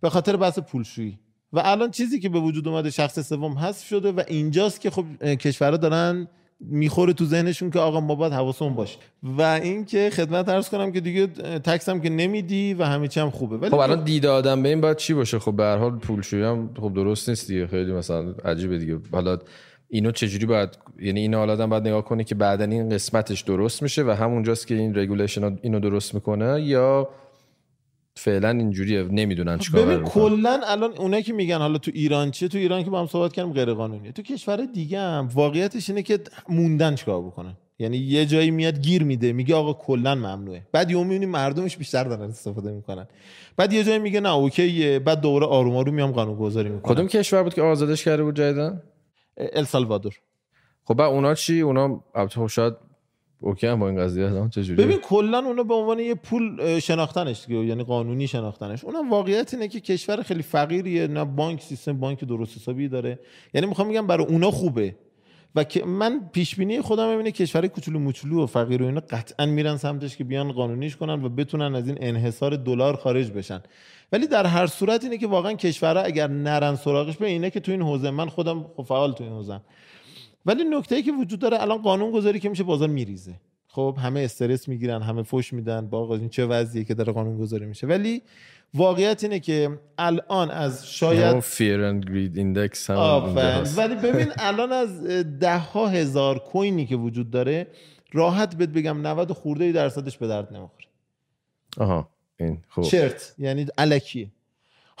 به خاطر بحث پولشویی. و الان چیزی که به وجود اومده شخص سوم حذف شده و اینجاست که خب کشورها دارن می‌خوره تو ذهنشون که آقا ما باید حواسمون باشه. و اینکه خدمت عرض کنم که دیگه tax هم که نمیدی و همه چی هم خوبه. ولی خب الان دید آدم به این باید چی باشه؟ خب به هر حال پولشویی هم خب درست نیست دیگه. خیلی مثلا عجیبه دیگه. حالا اینو چجوری باید یعنی این حالا باید نگاه کنه که بعدا این قسمتش درست میشه و همونجاست که این regulation اینو درست می‌کنه یا فعلا اینجوریه نمی‌دونن چیکار ببین کلا الان اونایی که میگن حالا تو ایران چیه تو ایران که با هم صحبت کردیم غیر قانونیه تو کشور دیگه هم واقعیتش اینه که موندن چیکار بکنن. یعنی یه جایی میاد گیر میده میگه آقا کلا ممنوعه. بعد یهو می‌بینی مردمش بیشتر دارن استفاده می‌کنن. بعد یه جایی میگه نه اوکیه. بعد دوباره آروم آروم میام قانون گذاری می‌کنم. کدوم کشور بود که آزادش کرده بود جدیدن السالوادور خب بعد اونا چی؟ اونا البته خب شاید اوکی با این قضیه هم چجوری ببین کلا اونا به عنوان یه پول شناختنش دیگه یعنی قانونی شناختنش. اونم واقعیت اینه که کشور خیلی فقیریه نه بانک سیستم بانک درست حسابی داره. یعنی می‌خوام میگم برای اونا خوبه. و که من پیش بینی خودم اینه کشور کوچولو موچولو و فقیر و اینا قطعا میرن سمتش که بیان قانونیش کنن و بتونن از این انحصار دلار خارج بشن. ولی در هر صورت اینه که واقعا کشورها اگر نرن سراغش به اینه که تو این حوزه من خودم خب فعال تو این حوزه. ولی نکته ای که وجود داره الان قانون گذاری که میشه بازار میریزه. خب همه استرس می‌گیرن همه فوش میدن با آقا این چه وضعیه که داره قانون گذاری میشه. ولی واقعیت اینه که الان از شاید Fear and Greed Index هم اونجا آفرین. هست. ولی ببین الان از ده ها هزار کوینی که وجود داره راحت بهت بگم 90 خورده درصدش به درد نمی‌خوره. آها این خب چرت یعنی الکیه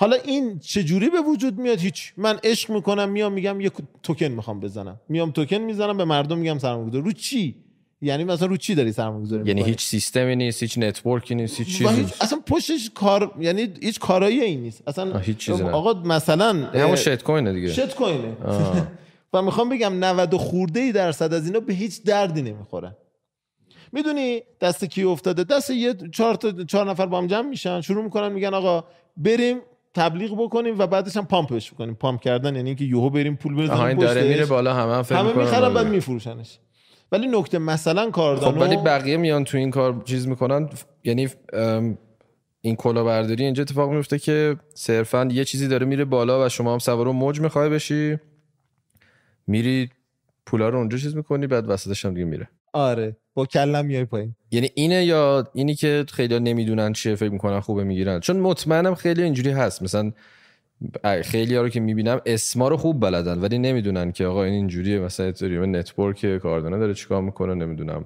حالا این چجوری به وجود میاد هیچ؟ من عشق می‌کنم میام میگم یه توکن می‌خوام بزنم. میام توکن می‌زنم به مردم میگم سرمایه‌گذاری رو چی؟ یعنی مثلا رو چی داری سرمایه‌گذاری یعنی می‌کنی؟ هیچ سیستمی نیست هیچ network ی نیست هیچ چیزی هیچ اصلا پشتش کار یعنی هیچ کارایی این نیست. اصلا هیچ چیزی نه. آقا مثلا همون shitcoin ه دیگه. shitcoin ه. و می‌خوام بگم 90 خورده ای درصد از اینا به هیچ دردی نمی‌خورن. می‌دونی دست کی افتاده؟ دست یه چهار تا چهار نفر با هم جمع میشن شروع می‌کنن میگن آقا بریم تبلیغ بکنیم و بعدش هم پامپش بکنیم پامپ کردن یعنی اینکه یهو بریم پول بزنیم داره. میره بالا همه هم همه می‌خرن. بعد میفروشنش. ولی نکته مثلا کاردانو خب ولی بقیه میان تو این کار چیز می‌کنن. یعنی این کلاهبرداری اینجا اتفاق میفته که صرفا یه چیزی داره میره بالا و شما هم سوار موج می‌خوای بشی. میری پولا رو اونجا چیز می‌کنی بعد وسطش هم دیگه میره. آره. با کلم میای پایین. یعنی اینه یا اینی که خیلی نمی‌دونن چیه فکر می‌کنن خوبه می‌گیرن. چون مطمئنم خیلی اینجوری هست. مثلا خیلی ها رو که می‌بینم اسما رو خوب بلدن ولی نمی‌دونن که آقا این اینجوریه مثلا اتریوم network کاردانو داره چیکار می‌کنه نمی‌دونم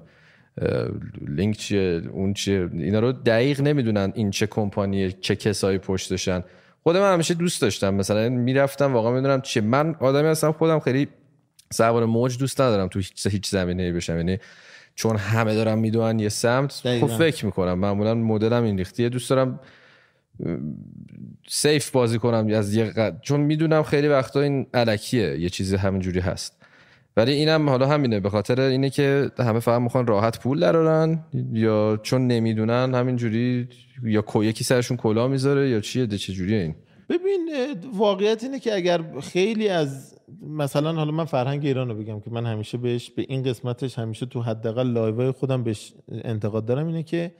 لینک چیه اون چیه اینا رو دقیق نمی‌دونن این چه کمپانیه چه کسایی پشتشن. خودم هم همیشه دوست داشتم. مثلا می‌رفتم واقعا می‌دونم چه من آدمی هستم خودم خیلی سوار موج دوست ندارم تو هیچ هیچ زمینه بشم. یعنی چون همه دارن می‌دونن یه سمت. خب. فکر می‌کنم. معمولا مدلم این ریختیه دوست دارم سیف بازی کنم از یه قد... چون می‌دونم خیلی وقتا این علکیه. یه چیزی همینجوری هست. ولی اینم حالا همینه. به خاطر اینه که همه فقط می‌خوان راحت پول درارن یا چون نمی‌دونن همینجوری یا کو- یکی سرشون کلا می‌ذاره یا چیه؟ ده چجوریه این؟ ببین واقعیت اینه که اگر خیلی از مثلا حالا من فرهنگ ایران رو بگم که من همیشه بهش به این قسمتش همیشه تو حداقل لایوهای خودم بهش انتقاد دارم اینه که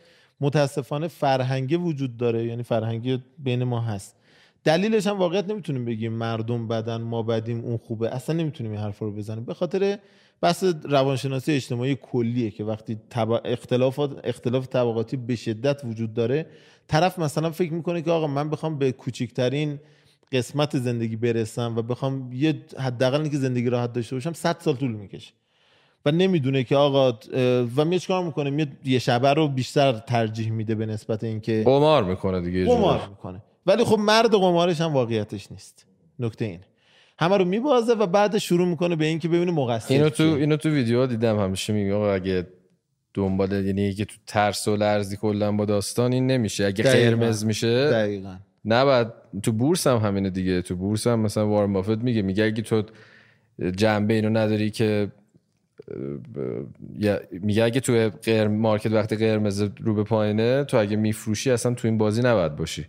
متاسفانه فرهنگی وجود داره یعنی فرهنگی بین ما هست. دلیلش هم واقعیت نمی‌تونیم بگیم مردم بدن ما بدیم اون خوبه اصلا نمی‌تونیم این حرف رو بزنیم. به خاطر بحث روانشناسی اجتماعی کلیه که وقتی. اختلافات اختلاف طبقاتی به شدت وجود داره طرف مثلا فکر می‌کنه که آقا من بخوام به کوچکترین قسمت زندگی برسم و بخوام یه حداقل اینکه زندگی راحت داشته باشم 100 سال طول می‌کشه و نمی‌دونه که آقا و میاد چیکار می‌کنه میاد یه شبه رو بیشتر ترجیح میده به نسبت اینکه قمار می‌کنه دیگه. قمار می‌کنه ولی خب مرد قمارش هم واقعیتش نیست نکته اینه همه رو میبازه و بعد شروع می‌کنه به اینکه ببینه مقصر اینو تو. اینو تو ویدیو دیدم همیشه میگه آقا اگه دنبال یعنی اگه تو ترس و لرزی کلا با داستان این نمیشه اگه دقیقاً. قرمز میشه دقیقاً نباید تو بورس هم همینه دیگه تو بورس هم مثلا وارن بافت میگه میگه اگه تو جنبه اینو نداری که میگه اگه تو قرم مارکت وقتی قرمز رو به پایینه تو اگه میفروشی اصلا تو این بازی نباید باشی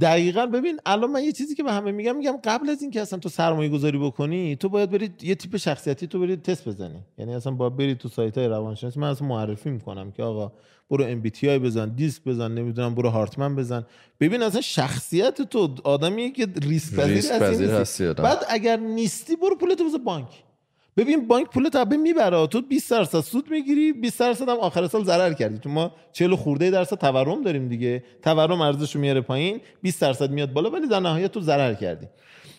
دقیقا ببین الان من یه چیزی که به همه میگم میگم قبل از اینکه اصلا تو سرمایه گذاری بکنی تو باید برید یه تیپ شخصیتی تو برید تست بزنی. یعنی اصلا باید برید تو سایت های روانشناسی. من اصلا معرفی می‌کنم که آقا برو ام بزن دیسک بزن نمی‌دونم برو هارتمن بزن. ببین اصلا شخصیت تو آدمیه که ریسک پذیر هستی. بعد اگر نیستی برو پولتو بذار بانک. ببین بانک پول تبه می‌بره. تو 20 درصد سود می‌گیری 20 درصد هم آخر سال ضرر کردی. تو ما 40 خورده درصد تورم داریم دیگه. تورم ارزشش رو میاره پایین 20 درصد میاد بالا ولی در نهایت تو ضرر کردی.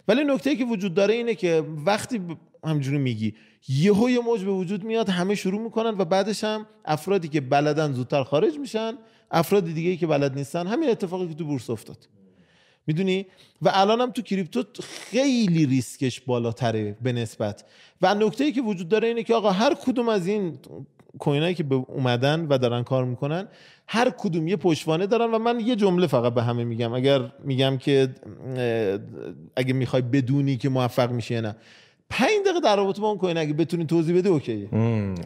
ولی نکته ای که وجود داره اینه که وقتی همجوری میگی یهو یه موج به وجود میاد همه شروع می‌کنن و بعدش هم افرادی که بلدن زودتر خارج میشن افراد دیگه که بلد نیستن همین اتفاقی که تو بورس افتاد. می‌دونی؟ و الان هم تو کریپتو خیلی ریسکش بالاتره به نسبت. و نکته ای که وجود داره اینه که آقا هر کدوم از این کوینایی که به اومدن و دارن کار می‌کنن هر کدوم یه پشتوانه دارن و من یه جمله فقط به همه میگم. اگر میگم که اگه می‌خوای بدونی که موفق میشی یا نه. پنج دقیقه در رابطه با اون coin اگه بتونی توضیح بده okay ه.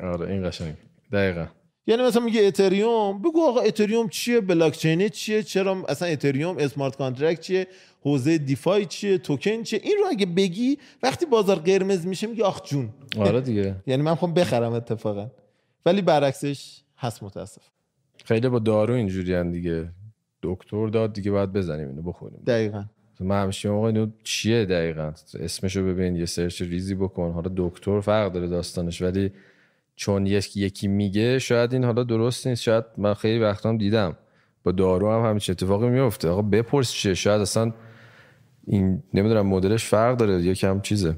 آره این قشنگ. دقیقا. یعنی مثلا میگه اتریوم بگو آقا اتریوم چیه؟ بلاک چینه چیه؟ چرا اصلا اتریوم smart contract چیه؟ حوزه DeFi چیه؟ توکن چیه؟ این رو اگه بگی وقتی بازار قرمز میشه میگه آخ جون. آره دیگه. یعنی من خواهم بخرم اتفاقا. ولی برعکسش هست متاسف خیلی بازارا اینجوری دیگه. دکتر داد دیگه باید بزنیم اینو بخوریم. دقیقا. من همیشه موقع اینو چیه دقیقا؟ اسمشو ببین یه سرچ ریزی بکن. حالا دکتر فرق داره داستانش ولی چون یکی میگه شاید این حالا درست نیست شاید من خیلی وقتا هم دیدم. با دارو هم همیشه اتفاقی میفته. آقا بپرس چیه شاید اصلا این نمی‌دونم مدلش فرق داره یکم چیزه.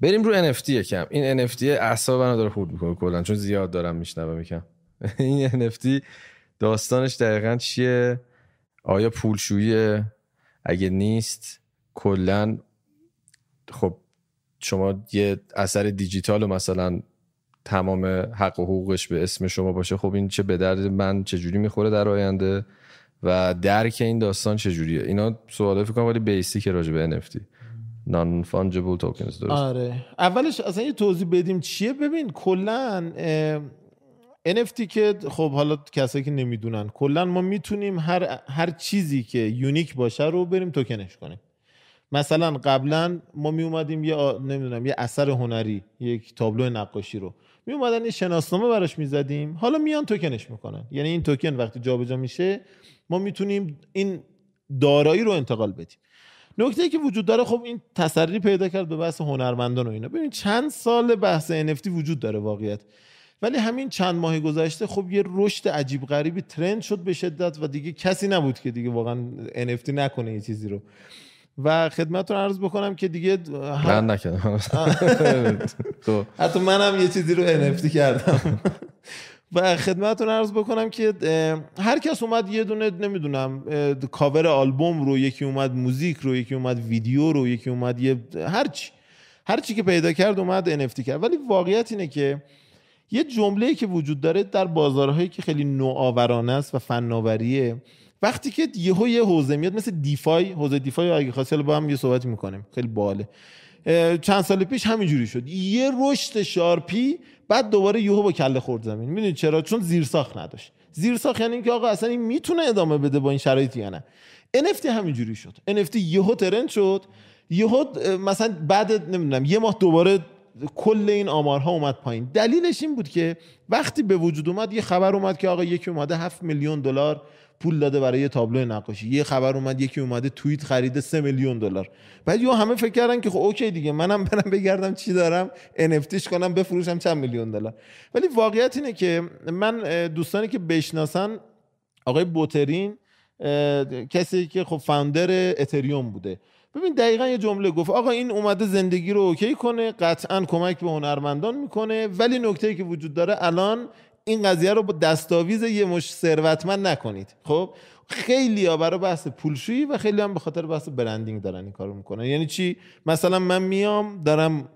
بریم رو NFT یکم. این NFT اعصاب منو داره خورد می‌کنه کلا چون زیاد دارم میشنوم یکم. این NFT داستانش دقیقا چیه؟ آیا پولشویی اگه نیست کلا خب شما یه اثر دیجیتال مثلا تمام حق و حقوقش به اسم شما باشه. خب این چه به درد من چجوری می‌خوره در آینده و درک این داستان چجوریه؟ اینا سواله فکر کنم ولی بیسیک راجع به NFT نان فانجبل توکنز درست؟ آره. اولش اصلا یه توضیح بدیم چیه؟ ببین کلا NFT که خب حالا کسایی که نمی‌دونن کلا ما می‌تونیم هر هر چیزی که یونیک باشه رو بریم توکنش کنیم. مثلا قبلا ما می اومدیم یه نمی‌دونم یه اثر هنری یک تابلو نقاشی رو. می اومدن یه شناسنامه براش می‌زدیم. حالا میان توکنش می‌کنن. یعنی این توکن وقتی جابجا میشه ما می‌تونیم این دارایی رو انتقال بدیم. نکته که وجود داره خب این تسری پیدا کرد به بحث هنرمندان و اینا. ببین چند سال بحث NFT وجود داره واقعیت. ولی همین چند ماه گذشته خب یه رشد عجیب غریبی ترند شد به شدت و دیگه کسی نبود که دیگه واقعا NFT نکنه یه چیزی رو. و خدمتتون عرض بکنم که دیگه من نکردم. خب. حتی منم یه چیزی رو NFT کردم. و خدمتتون عرض بکنم که هر کس اومد یه دونه نمی‌دونم کاور آلبوم رو یکی اومد موزیک رو یکی اومد ویدیو رو یکی اومد یه هرچی هرچی که پیدا کرد اومد NFT کرد. ولی واقعیت اینه که یه جمله که وجود داره در بازارهایی که خیلی نوآورانه است و فناوریه وقتی که یهو یه حوزه میاد مثل DeFi حوزه DeFi اگه خواستی با هم یه صحبتی می‌کنیم. خیلی باحاله. چند سال پیش همینجوری شد. یه رشد sharp ی بعد دوباره یهو با کله خورد زمین. می‌دونید چرا؟ چون زیرساخت نداشت. زیرساخت یعنی اینکه آقا اصلا این می‌تونه ادامه بده با این شرایط یا نه. NFT همینجوری شد. NFT یهو ترند شد. یهو مثلا بعد نمی‌دونم یه ماه دوباره کل این آمارها اومد پایین. دلیلش این بود که وقتی به وجود اومد یه خبر اومد که آقا یکی اومده 7 میلیون دلار پول داده برای یه تابلو نقاشی. یه خبر اومد یکی اومده توییت خریده 3 میلیون دلار. بعد یه همه فکر کردن که خب اوکی دیگه منم برم بگردم چی دارم NFTش کنم بفروشم چند میلیون دلار. ولی واقعیت اینه که من دوستانی که بشناسن آقای بوترین کسی که خب فاوندر اتریوم بوده. ببین دقیقا یه جمله گفت آقا این اومده زندگی رو اوکی کنه قطعا کمک به هنرمندان می‌کنه ولی نکته که وجود داره الان این قضیه رو با دستاویز یه مش ثروتمند نکنید. خب؟ خیلی ها برای بحث پولشویی و خیلی هم به خاطر بحث برندینگ دارن این کارو می‌کنن. یعنی چی؟ مثلا من میام دارم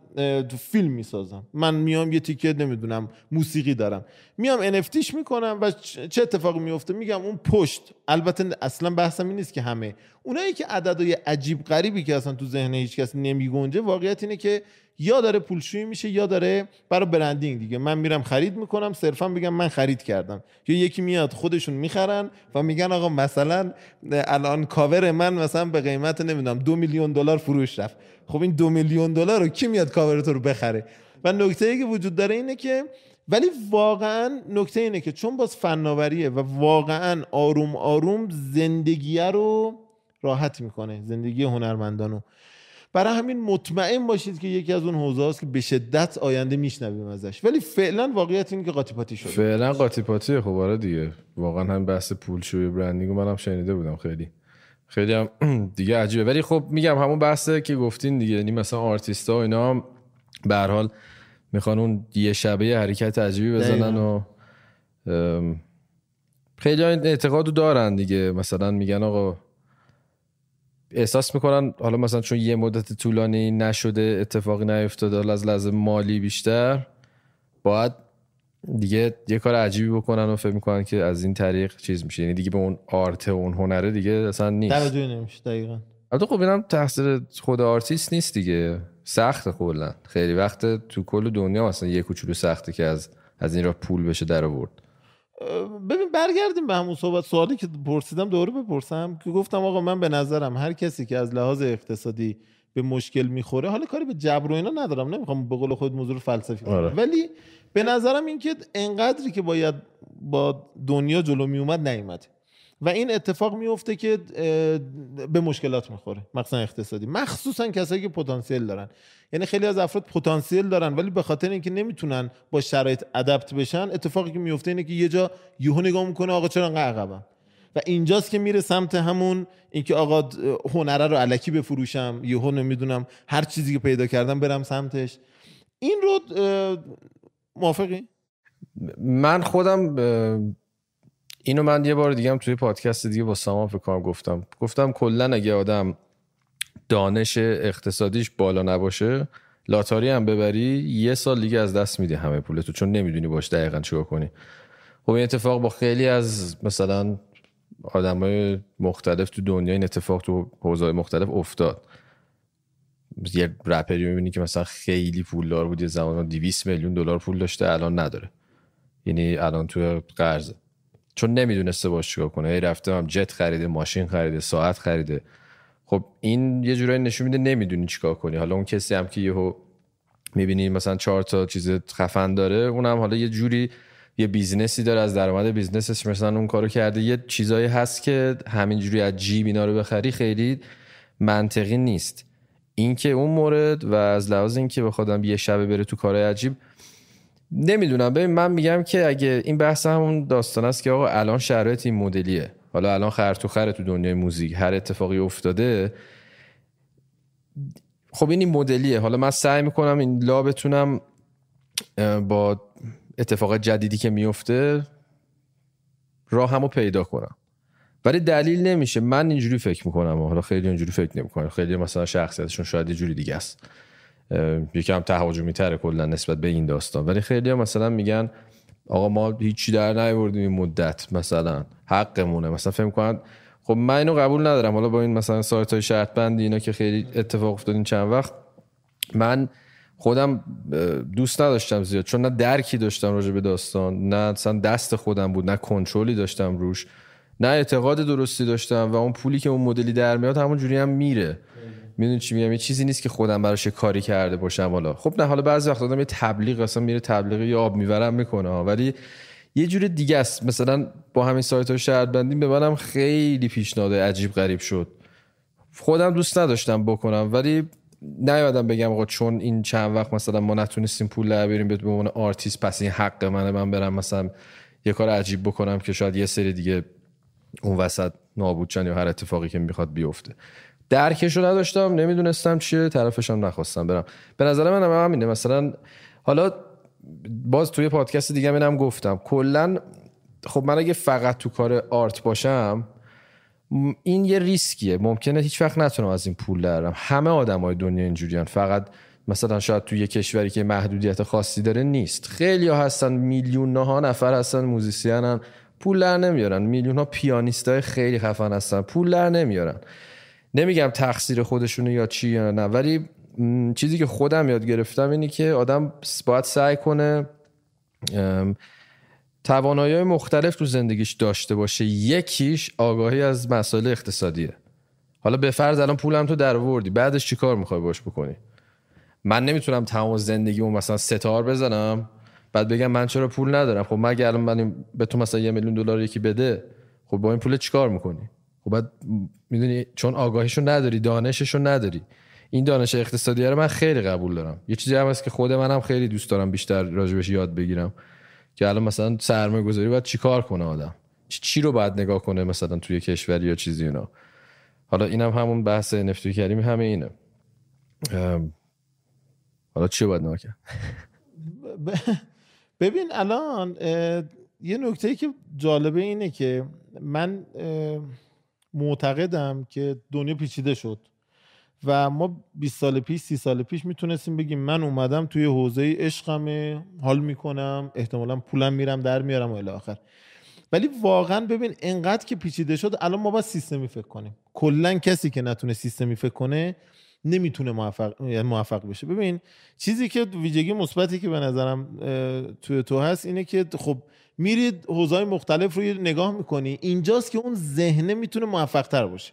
تو فیلم می‌سازم. من میام یه تیکه نمی‌دونم موسیقی دارم. میام NFTش می‌کنم و چه اتفاقی میفته میگم اون پشت. البته اصلا بحثم این نیست که همه. اونایی که عددهای عجیب غریبی که اصلا تو ذهن هیچ کس نمیگنجه واقعیت اینه که یا داره پولشویی میشه یا داره برای برندینگ دیگه. من میرم خرید می‌کنم صرفا بگم من خرید کردم. یا یکی میاد خودشون می‌خرن و میگن آقا مثلا الان کاور من مثلا به قیمت نمی‌دونم دو میلیون دلار فروش رفت. خب این دو میلیون دلار رو کی میاد کاور تو رو بخره؟ و نکته ای که وجود داره اینه که ولی واقعا نکته اینه که چون باز فناوریه و واقعا آروم آروم زندگیه رو راحت می‌کنه زندگی هنرمندانو. برای همین مطمئن باشید که یکی از اون حوزه است که به شدت آینده میشنویم ازش. ولی فعلا واقعیت اینه که قاطی پاتی شده. فعلا قاطی پاتی خب آره دیگه. واقعا هم بحث پول شوی برندینگ منم شنیده بودم خیلی. خیلی هم دیگه عجیبه. ولی خب میگم همون بحثه که گفتین دیگه. یعنی مثلا آرتیستا و اینا هم به هر حال می‌خوان اون یه شبه حرکت عجیبی بزنن و خیلی اعتقادو دارن دیگه. مثلا میگن آقا احساس می‌کنن حالا مثلا چون یه مدت طولانی نشده اتفاقی نیفتاده از لحظه مالی بیشتر باید دیگه یه کار عجیبی بکنن و فکر می‌کنن که از این طریق چیز میشه. یعنی دیگه به اون آرت و اون هنره دیگه اصلا نیست. توجه نمیشه دقیقا. البته خب اینم تقصیر خود آرتیست نیست دیگه. سخت کلا. خیلی وقت تو کل دنیا مثلا یه کوچولو سخته که از از این راه پول بشه در آورد. ببین برگردیم به همون صحبت. سوالی که پرسیدم دوباره بپرسم که گفتم آقا من به نظرم هر کسی که از لحاظ اقتصادی به مشکل می‌خوره حالا کاری به جبر و اینا ندارم نمی‌خوام به قول خود موضوع فلسفی کنم. آره. ولی به نظرم این که انقدری که باید با دنیا جلو میومد نیومد و این اتفاق میفته که به مشکلات می‌خوره مخصوصا اقتصادی. مخصوصا کسایی که پتانسیل دارن. یعنی خیلی از افراد پتانسیل دارن ولی به خاطر اینکه نمی‌تونن با شرایط ادپت بشن اتفاقی که میفته اینه که یه جا یهو نگاه می‌کنه آقا چرا انقدر عقبم و اینجاست که میره سمت همون اینکه آقا هنره رو علکی بفروشم یهو نمی‌دونم هر چیزی که پیدا کردم برم سمتش. این رو موافقی؟ من خودم اینو من یه بار دیگه هم توی پادکست دیگه با سامان فکر کنم گفتم. گفتم کلا اگه آدم دانش اقتصادیش بالا نباشه لاتاری هم ببری یه سال دیگه از دست میده همه پولتو چون نمی‌دونی باش دقیقا چیکار کنی. خب این اتفاق با خیلی از مثلا آدمای مختلف تو دنیا این اتفاق تو حوزه‌های مختلف افتاد. یه رپری می‌بینی که مثلا خیلی پولدار بود یه زمان 200 میلیون دلار پول داشته الان نداره. یعنی الان تو قرضه. چون نمی‌دونسته باش چیکار کنه. هی رفته هم جت خریده ماشین خریده ساعت خریده. خب این یه جورایی نشون میده نمی‌دونی چیکار کنی. حالا اون کسی هم که یهو می‌بینی مثلا چهار تا چیز خفن داره اونم حالا یه جوری یه business ی داره از درآمد business ش مثلا اون کارو کرده. یه چیزایی هست که همینجوری از جیب اینا رو بخری خیلی منطقی نیست. اینکه اون مورد و از لحاظ اینکه به خودم یه شبه بره تو کارهای عجیب نمی‌دونم. ببین من میگم که اگه این بحث همون داستان است که آقا الان شرایط این مدلیه. حالا الان خر تو خره تو دنیای موزیک هر اتفاقی افتاده. خب این این مدلیه. حالا من سعی می‌کنم این لا بتونم با اتفاق جدیدی که میفته راه همو پیدا کنم. ولی دلیل نمیشه. من اینجوری فکر می‌کنم. حالا خیلی اینجوری فکر نمی‌کنم. خیلی مثلا شخصیتشون شاید یه جوری دیگه است. یکم تهاجمی تره کلا نسبت به این داستان. ولی خیلی مثلا میگن آقا ما هیچی در نیاوردیم این مدت مثلا حقمونه. مثلا فکر کنن خب من اینو قبول ندارم. حالا با این مثلا سایت های شرط بندی اینا که خیلی اتفاق افتاد این چند وقت من خودم دوست نداشتم زیاد. چون نه درکی داشتم راجع به داستان نه اصلا دست خودم بود نه کنترلی داشتم روش نه اعتقاد درستی داشتم و اون پولی که اون مدلی در میاد همون جوری هم میره. می‌دونی چی میگم؟ یه چیزی نیست که خودم براش کاری کرده باشم حالا. خب نه حالا بعضی وقت آدم یه تبلیغ اصلا میره تبلیغ یا آب میوه رم می‌کنه ها. ولی یه جور دیگه است. مثلا با همین سایت های شرط بندی به منم خیلی پیشنهاد عجیب غریب شد. خودم دوست نداشتم بکنم ولی نیومدم بگم آقا چون این چند وقت مثلا ما نتونستیم پول در بیاریم به عنوان آرتیست پس این حق منه من برم مثلا یه کار عجیب بکنم که شاید یه سری دیگه اون وسط نابود یا هر اتفاقی که می‌خواد بیفته. درکش رو نداشتم نمی‌دونستم چیه طرفش هم نخواستم برم. به نظر من هم همینه. مثلا حالا باز توی پادکست دیگه هم گفتم. کلا خب من اگه فقط تو کار آرت باشم این یه ریسکیه. ممکنه هیچ وقت نتونم از این پول درم همه آدمای دنیا اینجوریان فقط مثلا شاید تو یه کشوری که محدودیت خاصی داره نیست. خیلی ها هستن میلیون ها نفر هستن موزیسین پول در نمیارن. میلیون ها پیانیست های خیلی خفن هستن. پول در نمیارن. نمیگم تقصیر خودشونه یا چی یا نه ولی چیزی که خودم یاد گرفتم اینه که آدم باید سعی کنه توانایی مختلف تو زندگیش داشته باشه. یکیش آگاهی از مسائل اقتصادیه. حالا به فرض الان پولم تو در آوردی بعدش چیکار می‌خوای باش بکنی؟ من نمی‌تونم تمام زندگیمو مثلا ستار بزنم بعد بگم من چرا پول ندارم؟ خب مگه الان من به تو مثلا یه میلیون دلار یکی بده خب با این پول چیکار می‌کنی؟ خب بعد می‌دونی چون آگاهیشو نداری دانششو نداری. این دانش اقتصادی رو من خیلی قبول دارم. یه چیزی هم هست که خود منم خیلی دوست دارم بیشتر راجبش یاد بگیرم. که الان مثلا سرمایه گذاری باید چیکار کنه آدم؟ چی, رو باید نگاه کنه مثلا توی کشوری یا چیزی اینا؟ حالا اینم همون بحث نفتی کریمی همه اینه. حالا چی باید نگاه ببین الان یه نکته که جالبه اینه که من معتقدم که دنیا پیچیده شد. و ما 20 سال پیش 30 سال پیش می‌تونستیم بگیم من اومدم توی حوزه عشقمه حال می‌کنم احتمالا پولم میرم در میارم و الی آخر. ولی واقعا ببین انقدر که پیچیده شد الان ما باید سیستمی فکر کنیم. کلا کسی که نتونه سیستمی فکر کنه نمی‌تونه موفق موفق بشه. ببین چیزی که ویژگی مثبتی که به نظرم توی تو هست اینه که خب میرید حوزه‌های مختلف رو نگاه می‌کنی اینجاست که اون ذهنه می‌تونه موفق تر باشه.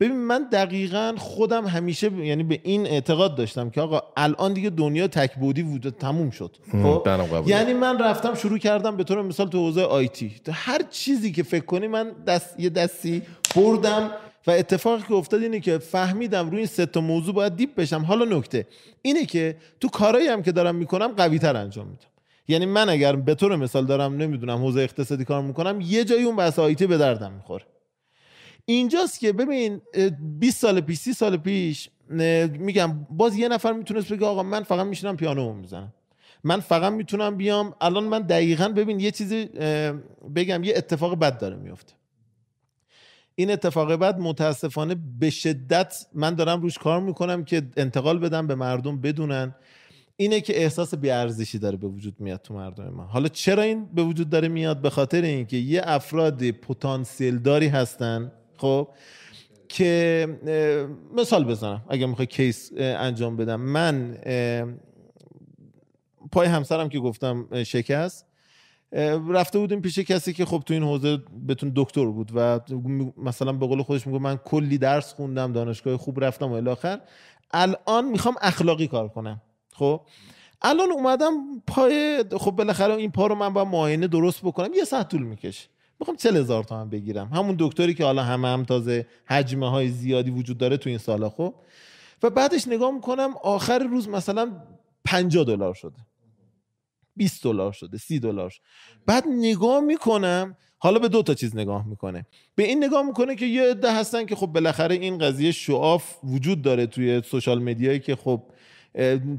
ببین من دقیقا خودم همیشه یعنی به این اعتقاد داشتم که آقا الان دیگه دنیا تکبودی وجود تموم شد. خب؟ یعنی من رفتم شروع کردم به طور مثال تو حوزه آیتی هر چیزی که فکر کنی من دست یه دستی بردم و اتفاقی که افتاد اینه که فهمیدم روی این سه تا موضوع باید دیپ بشم. حالا نکته اینه که تو کارایی هم که دارم می‌کنم قوی تر انجام میدم. یعنی من اگر به طور مثال دارم نمی‌دونم حوزه اقتصادی کار می‌کنم یه جایی اون بحث آیتی به دردم می‌خوره. اینجاست که ببین 20 سال پیش 30 سال پیش میگم باز یه نفر می‌تونست بگه آقا من فقط میشینم پیانو می‌زنم. من فقط می‌تونم بیام. الان من دقیقا ببین یه چیزی بگم یه اتفاق بد داره میفته این اتفاق بد متاسفانه به شدت من دارم روش کار می‌کنم که انتقال بدم به مردم بدونن. اینه که احساس بیارزشی داره به وجود میاد تو مردم ما. حالا چرا این به وجود داره میاد؟ به خاطر اینکه یه افراد پتانسیل داری هستن خب که مثال بزنم اگر می‌خوای کیس انجام بدم. من پای همسرم که گفتم شکست رفته بودیم پیش کسی که خب تو این حوزه بتون دکتر بود و مثلا به قول خودش میگه من کلی درس خوندم دانشگاه خوب رفتم و الاخر الان می‌خوام اخلاقی کار کنم. خب؟ الان اومدم پای خب بالاخره این پا رو من با معاینه درست بکنم یه ساعت طول می‌کشه. می‌خوام چل هزار تومن بگیرم. همون دکتری که حالا همه هم تازه حجمه های زیادی وجود داره تو این سالا خب؟ و بعدش نگاه می‌کنم آخر روز مثلا 50 دلار شده. 20 دلار شده 30 دلار بعد نگاه می‌کنم حالا به دو تا چیز نگاه می‌کنه. به این نگاه می‌کنه که یه عده هستن که خب بالاخره این قضیه شعاف وجود داره توی سوشال مدیایی که خب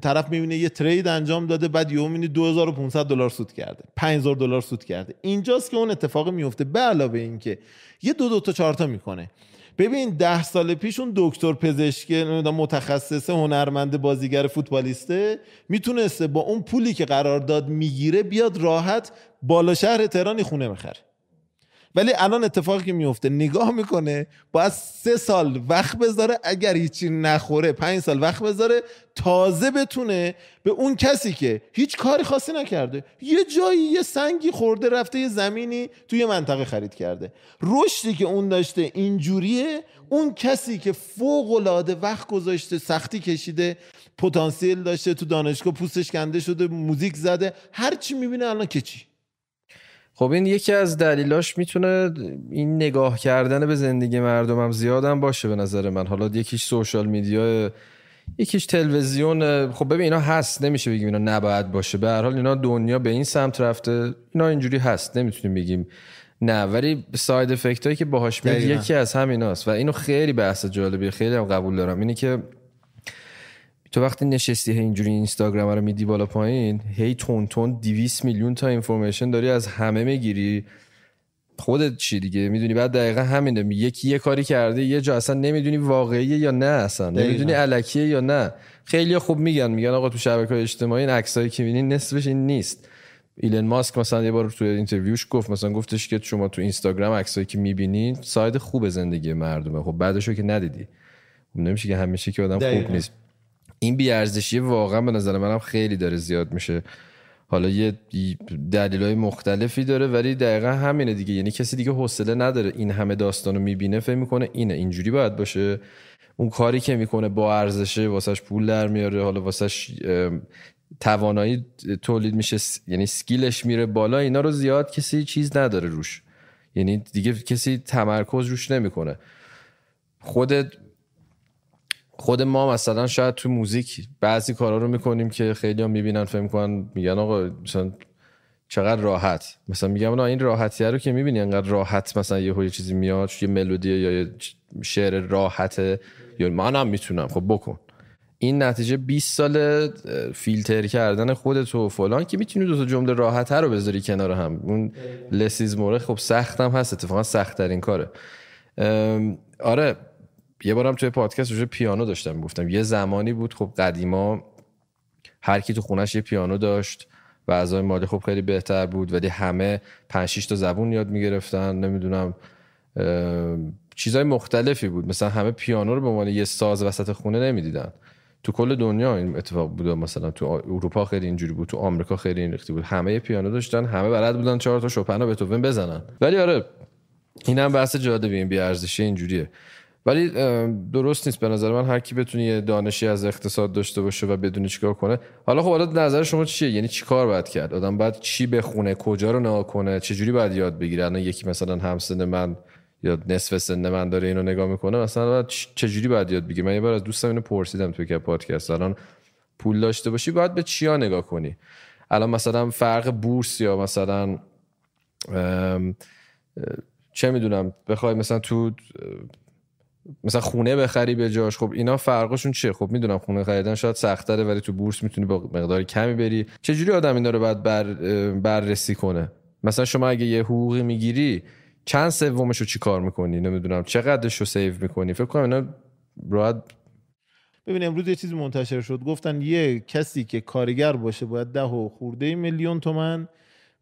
طرف می‌بینه یه ترید انجام داده بعد یهو می‌بینی 2500 دلار سود کرده 5000 دلار سود کرده. اینجاست که اون اتفاق میفته به علاوه اینکه یه دو دو تا چهار تا می‌کنه. ببین ده سال پیش اون دکتر پزشک متخصص هنرمند بازیگر فوتبالیسته می‌تونسته با اون پولی که قرارداد می‌گیره بیاد راحت بالا شهر تهرانی خونه بخره. ولی الان اتفاقی که میفته نگاه می‌کنه باید سه سال وقت بذاره اگر هیچی نخوره پنج سال وقت بذاره تازه بتونه به اون کسی که هیچ کاری خاصی نکرده یه جایی یه سنگی خورده رفته یه زمینی توی منطقه خرید کرده. رشدی که اون داشته اینجوریه اون کسی که فوق العاده وقت گذاشته سختی کشیده پتانسیل داشته تو دانشگاه پوستش کنده شده موزیک زده هر چی می‌بینه الان که چی؟ خب این یکی از دلیلاش می‌تونه این نگاه کردن به زندگی مردمم زیادم باشه به نظر من. حالا یکیش سوشال میدیا یکیش تلویزیون. خب ببین اینا هست نمیشه بگیم اینا نباید باشه. به هر حال اینا دنیا به این سمت رفته. اینا اینجوری هست نمی‌تونیم بگیم نه. ولی ساید افکت هایی که باهاش میاد یکی از همیناست و اینو خیلی بحث جالبیه خیلی هم قبول دارم. اینه که تو وقتی نشستی اینجوری اینستاگرام رو میدی بالا پایین هی تون تون 200 میلیون تا اینفورمیشن داری از همه می‌گیری. خودت چی دیگه؟ می‌دونی؟ بعد دقیقا همینه. یکی یه کاری کرده یه جا اصلا نمی‌دونی واقعیه یا نه اصلا. نمی‌دونی علکیه یا نه. خیلی خوب میگن میگن آقا تو شبکه های اجتماعی این عکسایی که می‌بینی نصفش این نیست. ایلن ماسک مثلا یه بار تو interview ش گفت مثلا گفتش که شما تو اینستاگرام عکسایی که می‌بینین side خوب زندگی مردمه. خب بعدشو که ندیدی. خب نمیشه که همیشه که آدم خوب نیست. این بیارزشی واقعا به نظر منم خیلی داره زیاد میشه. حالا یه های مختلفی داره ولی دقیقا همینه دیگه. یعنی کسی دیگه حوصله نداره این همه داستانو می‌بینه فکر می‌کنه اینه. اینجوری باید باشه. اون کاری که می‌کنه با ارزشه واسش پول در میاره. حالا واسش توانایی تولید میشه یعنی سکیلش میره بالا. اینا رو زیاد کسی چیز نداره روش. یعنی دیگه کسی تمرکز روش نمی‌کنه. خودت خود ما مثلا شاید تو موزیک بعضی کارا رو می‌کنیم که خیلی هم می‌بینن فهم کنن میگن آقا مثلا چقدر راحت. مثلا میگم این راحتیه رو که می‌بینی انقدر راحت مثلا یه یه چیزی میاد یه ملودی یا یه شعر راحته. یا منم می‌تونم. خب بکن. این نتیجه 20 سال فیلتر کردن خودت و فلان که می‌تونی دو تا جمله راحت رو بذاری کنار هم. اون لسیز موره خب سختم هست اتفاقا سخت ترین کاره آره یه بارم توی پادکست روی پیانو داشتم گفتم یه زمانی بود خب قدیما هر کی تو خونش یه پیانو داشت و اعضای مالی خب خیلی بهتر بود ولی همه 5 تا زبون یاد می‌گرفتن نمی‌دونم چیزای مختلفی بود. مثلا همه پیانو رو به عنوان یه ساز وسط خونه نمی‌دیدن. تو کل دنیا این اتفاق بود مثلا تو اروپا خیلی اینجوری بود تو آمریکا خیلی این ریختی بود. همه پیانو داشتن همه بلد بودن چهار تا شوپن و بتوون بزنن. ولی آره اینم بحث جالبی این بی ارزشی اینجوریه. ولی درست نیست به نظر من هر کی بتونه دانشی از اقتصاد داشته باشه و بدونی چیکار کنه. حالا خب حالا نظر شما چیه؟ یعنی چیکار باید کرد؟ آدم باید چی بخونه؟ کجا رو نگاه کنه؟ چه جوری باید یاد بگیره؟ الان یکی مثلا همسن من یا نصف سن من داره اینو نگاه می‌کنه مثلا باید چه جوری باید یاد بگیره؟ من یه بار از دوستم اینو پرسیدم توی که پادکست. الان پول داشته باشی باید به چیا نگاه کنی؟ الان مثلا فرق بورس یا مثلا چه می‌دونم بخوای مثلا تو مثلا خونه بخری به جاش. خب اینا فرقشون چیه؟ خب می‌دونم خونه خریدن شاید سختره ولی تو بورس می‌تونی با مقدار کمی بری. چجوری آدم اینا رو باید بر بررسی کنه؟ مثلا شما اگه یه حقوقی می‌گیری چند سومش رو چی کار می‌کنی؟ نمی‌دونم چقدرش رو سیو می‌کنی؟ فکر کنم اینا راحت ببین امروز یه چیزی منتشر شد. گفتن یه کسی که کارگر باشه باید ده و خورده میلیون تومن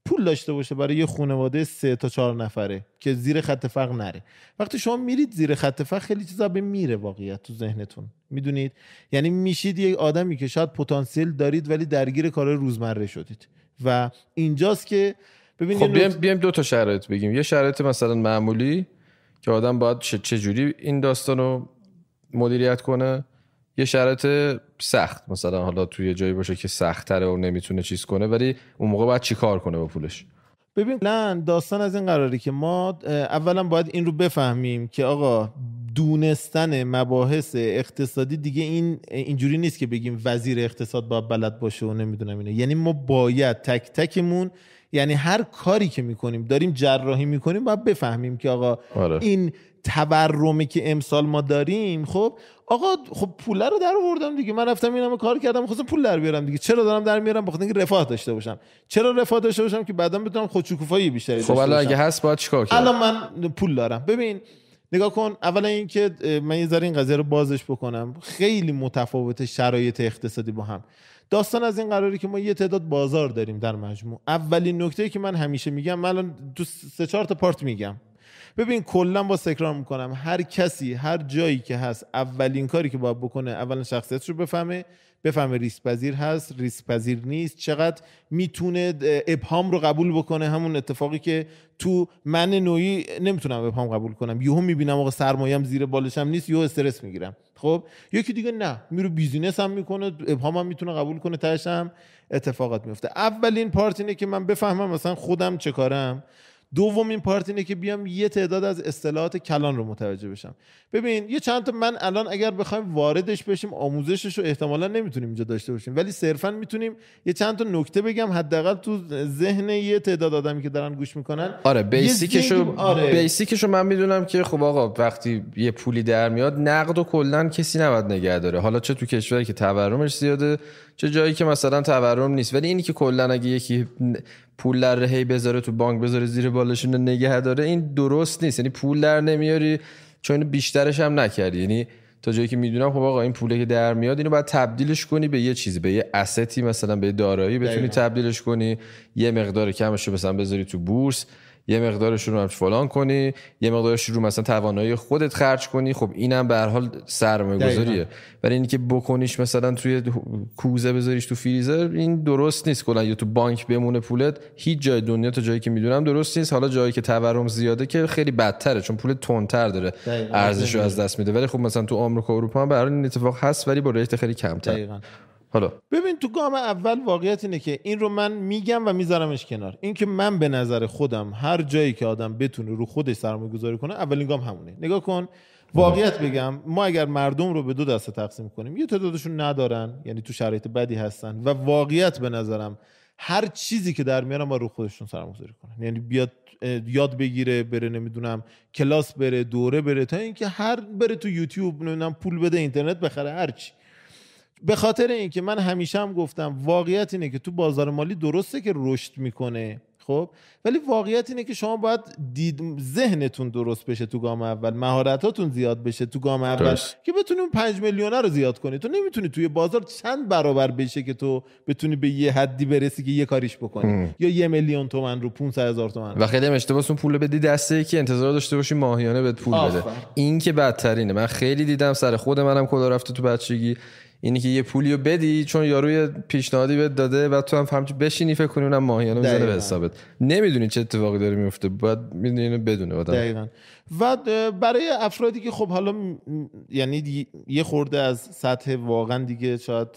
پول داشته باشه برای یه خانواده سه تا چهار نفره که زیر خط فقر نره. وقتی شما میرید زیر خط فقر خیلی چیزا به میره واقعیت تو ذهنتون. می‌دونید؟ یعنی میشید یه آدمی که شاید پتانسیل دارید ولی درگیر کار روزمره شدید. و اینجاست که ببینید خب بیایم, بیایم دو تا شرایط بگیم. یه شرایط مثلا معمولی که آدم باید چه جوری این داستان رو مدیریت کنه. یه شرایط سخت. مثلا حالا توی جایی باشه که سخت تره و نمی‌تونه چیز کنه ولی اون موقع باید چی کار کنه با پولش؟ ببین لن داستان از این قراری که ما اولا باید این رو بفهمیم که آقا دونستن مباحث اقتصادی دیگه این اینجوری نیست که بگیم وزیر اقتصاد باید بلد باشه و نمی‌دونم اینه یعنی ما باید تک تکمون یعنی هر کاری که می‌کنیم داریم جراحی می‌کنیم باید بفهمیم که آقا آره. این تورمی که امسال ما داریم خب آقا خب پول رو در آوردم دیگه. من رفتم اینم کار کردم خواستم پول در بیارم دیگه. چرا دارم در میارم؟ بخاطر اینکه رفاه داشته باشم. چرا رفاه داشته باشم؟ که بعدا بتونم خودشکوفایی بیشتری خب الان اگه هست باید چیکار کنم؟ الان من پول دارم. ببین نگاه کن اولا اینکه من یه ذره این قضیه رو بازش بکنم. خیلی متفاوت شرایط اقتصادی با هم. داستان از این قراری که ما یه تعداد بازار داریم در مجموع. اولین نکته که من همیشه میگم من الان تو سه چهار تا پارت میگم. ببین کلا با تکرار می‌کنم. هر کسی هر جایی که هست اولین کاری که باید بکنه اولا شخصیتش رو بفهمه بفهمه ریسک پذیر هست ریسک پذیر نیست. چقدر می‌تونه ابهام رو قبول بکنه همون اتفاقی که تو من نوعی نمی‌تونم ابهام قبول کنم. یهو می‌بینم آقا سرمایه‌ام زیر بالشم نیست یهو استرس می‌گیرم. خب؟ یکی دیگه نه. میره business هم می‌کنه ابهام هم می‌تونه قبول کنه تهش هم اتفاقات میفته اولین part اینه که من بفهمم مثلا خودم چه کارم. دومین part اینه که بیام یه تعداد از اصطلاحات کلان رو متوجه بشم. ببین یه چند تا من الان اگر بخوایم واردش بشیم آموزشش رو احتمالا نمی‌تونیم اینجا داشته باشیم. ولی صرفا می‌تونیم یه چند تا نکته بگم حداقل تو ذهن یه تعداد آدمی که دارن گوش می‌کنن. آره basic شو آره. basic شو من می‌دونم که خب آقا وقتی یه پولی در میاد نقد و کلا کسی نباید نگه داره. حالا چه تو کشوری که تورمش زیاده چه جایی که مثلا تورم نیست. ولی اینی که کلا اگه یکی پول در هی بذاره تو بانک بذاره زیر بالشون نگه داره. این درست نیست. یعنی پول در نمیاری چون بیشترش هم نکردی. یعنی تا جایی که می‌دونم خب آقا این پولی که در میاد اینو باید تبدیلش کنی به یه چیزی به یه استی مثلا به دارایی بتونی تبدیلش کنی. یه مقدار کمش رو مثلا بذاری تو بورس. یه مقدارش رو فلان کنی یه مقدارش رو مثلا توانایی خودت خرج کنی. خب اینم به هر حال سرمایه گذاریه ولی اینکه بکنیش مثلا توی کوزه بذاریش تو فریزر این درست نیست. کلا یا تو بانک بمونه پولت هیچ جای دنیا تا جایی که می‌دونم درست نیست. حالا جایی که تورم زیاده که خیلی بدتره چون پول تندتر داره. ارزش رو از دست میده. ولی خب مثلا تو آمریکا و اروپا هم به این اتفاق هست ولی با ریت خیلی کمتر. حالا. ببین تو گام اول واقعیت اینه که این رو من میگم و میذارمش کنار. این که من به نظر خودم هر جایی که آدم بتونه رو خودش سرمایه گذاری کنه اولین گام همونه. نگاه کن. واقعیت بگم ما اگر مردم رو به دو دسته تقسیم کنیم یه تعدادشون ندارن یعنی تو شرایط بدی هستن و واقعیت به نظرم هر چیزی که در میارن ما رو خودشون سرمایه گذاری کنن. یعنی بیاد یاد بگیره بره نمی‌دونم کلاس بره دوره بره تا اینکه هر بره تو یوتیوب نمی‌دونم پول بده اینترنت بخره هر چی. به خاطر اینکه من همیشه هم گفتم واقعیت اینه که تو بازار مالی درسته که رشد می‌کنه خب؟ ولی واقعیت اینه که شما باید دید ذهنتون درست بشه تو گام اول مهارتاتون زیاد بشه تو گام اول درست. که بتونی اون 5 میلیونه رو زیاد کنی. تو نمی‌تونی توی بازار چند برابر بشه که تو بتونی به یه حدی برسی که یه کاریش بکنی. یا یه میلیون تومن رو 500 هزار تومن و خیلی هم اشتباه اون پول بدی دسته که انتظار داشته باشی ماهیانه بهت پول بده. آفرین. این که بدترینه. من خیلی دیدم سر خود منم کلا رفته تو بچگی. اینی که یه پولیو بدی چون یاروی پیشنهادی بهت داده و تو هم همچین بشینی فکر کنی اونم ماهیانه می‌زنه به. حسابت. نمی‌دونی چه اتفاقی داره میفته باید می‌دونی اینو بدونه آدم. دقیقا. و برای افرادی که خب حالا م- م- یعنی دی- یه خورده از سطح واقعا دیگه شاید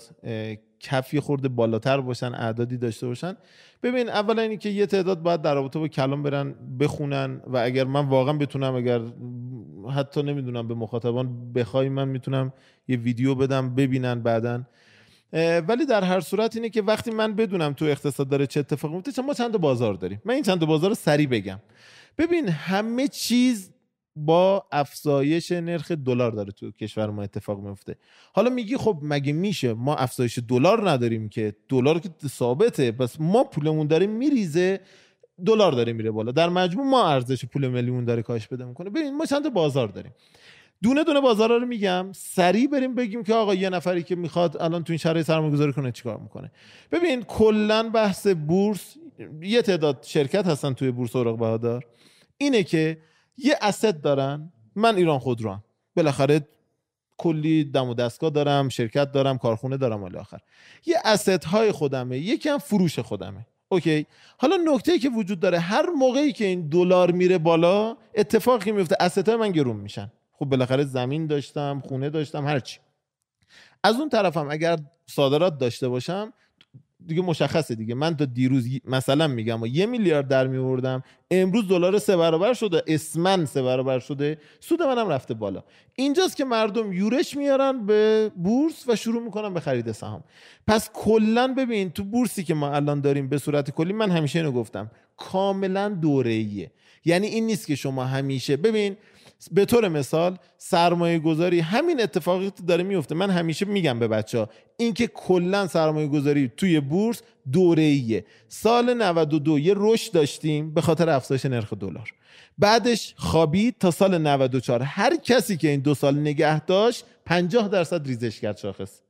اه، کف یه خورده بالاتر باشن اعدادی داشته باشن. ببین اولا اینی که یه تعداد باید در رابطه با کلام برن بخونن و اگر من واقعا بتونم اگر حتی نمی‌دونم به مخاطبان بخوای من می‌تونم یه ویدیو بدم ببینن بعداً. ولی در هر صورت اینه که وقتی من بدونم تو اقتصاد داره چه اتفاقی میفته چون ما چند بازار داریم. من این چند بازار رو سریع بگم. ببین همه چیز با افزایش نرخ دلار داره تو کشور ما اتفاق میفته. حالا میگی خب مگه میشه؟ ما افزایش دلار نداریم که. دلار که ثابته. پس ما پولمون داره میریزه دلار داره میره بالا. در مجموع ما ارزش پول ملیمون داره کاهش پیدا می‌کنه. ببین ما چند بازار داریم. دونه دونه بازارا رو میگم. سریع بریم بگیم که آقا یه نفری که می‌خواد الان تو این شرایط سرمایه‌گذاری کنه چیکار می‌کنه. ببین کلا بحث بورس یه تعداد شرکت هستن توی بورس اوراق بهادار. اینه که یه asset دارن. من ایران خودروام بالاخره کلی دم و دستگاه دارم شرکت دارم کارخونه دارم الی آخر. یه asset های خودمه یکی هم فروش خودمه. okay؟ حالا نکته که وجود داره هر موقعی که این دلار میره بالا اتفاقی میفته asset های من گرون میشن. خب بالاخره زمین داشتم خونه داشتم هرچی از اون طرفم اگر صادرات داشته باشم دیگه مشخصه دیگه. من تا دیروز مثلا میگم و یه میلیارد در میوردم امروز دلار سه برابر شده اسمن سه برابر شده سود منم رفته بالا. اینجاست که مردم یورش میارن به بورس و شروع می‌کنن به خرید سهام. پس کلا ببین تو بورسی که ما الان داریم به صورت کلی من همیشه اینو گفتم کاملا دوره یعنی این نیست که شما همیشه ببین به طور مثال سرمایه گذاری همین اتفاقی داره میفته من همیشه میگم به بچه ها اینکه کلا سرمایه گذاری توی بورس دوره سال 92 یه رشد داشتیم به خاطر افزایش نرخ دلار. بعدش خوابید تا سال 94 هر کسی که این دو سال نگه داشت 50 درصد ریزش کرد شاخص.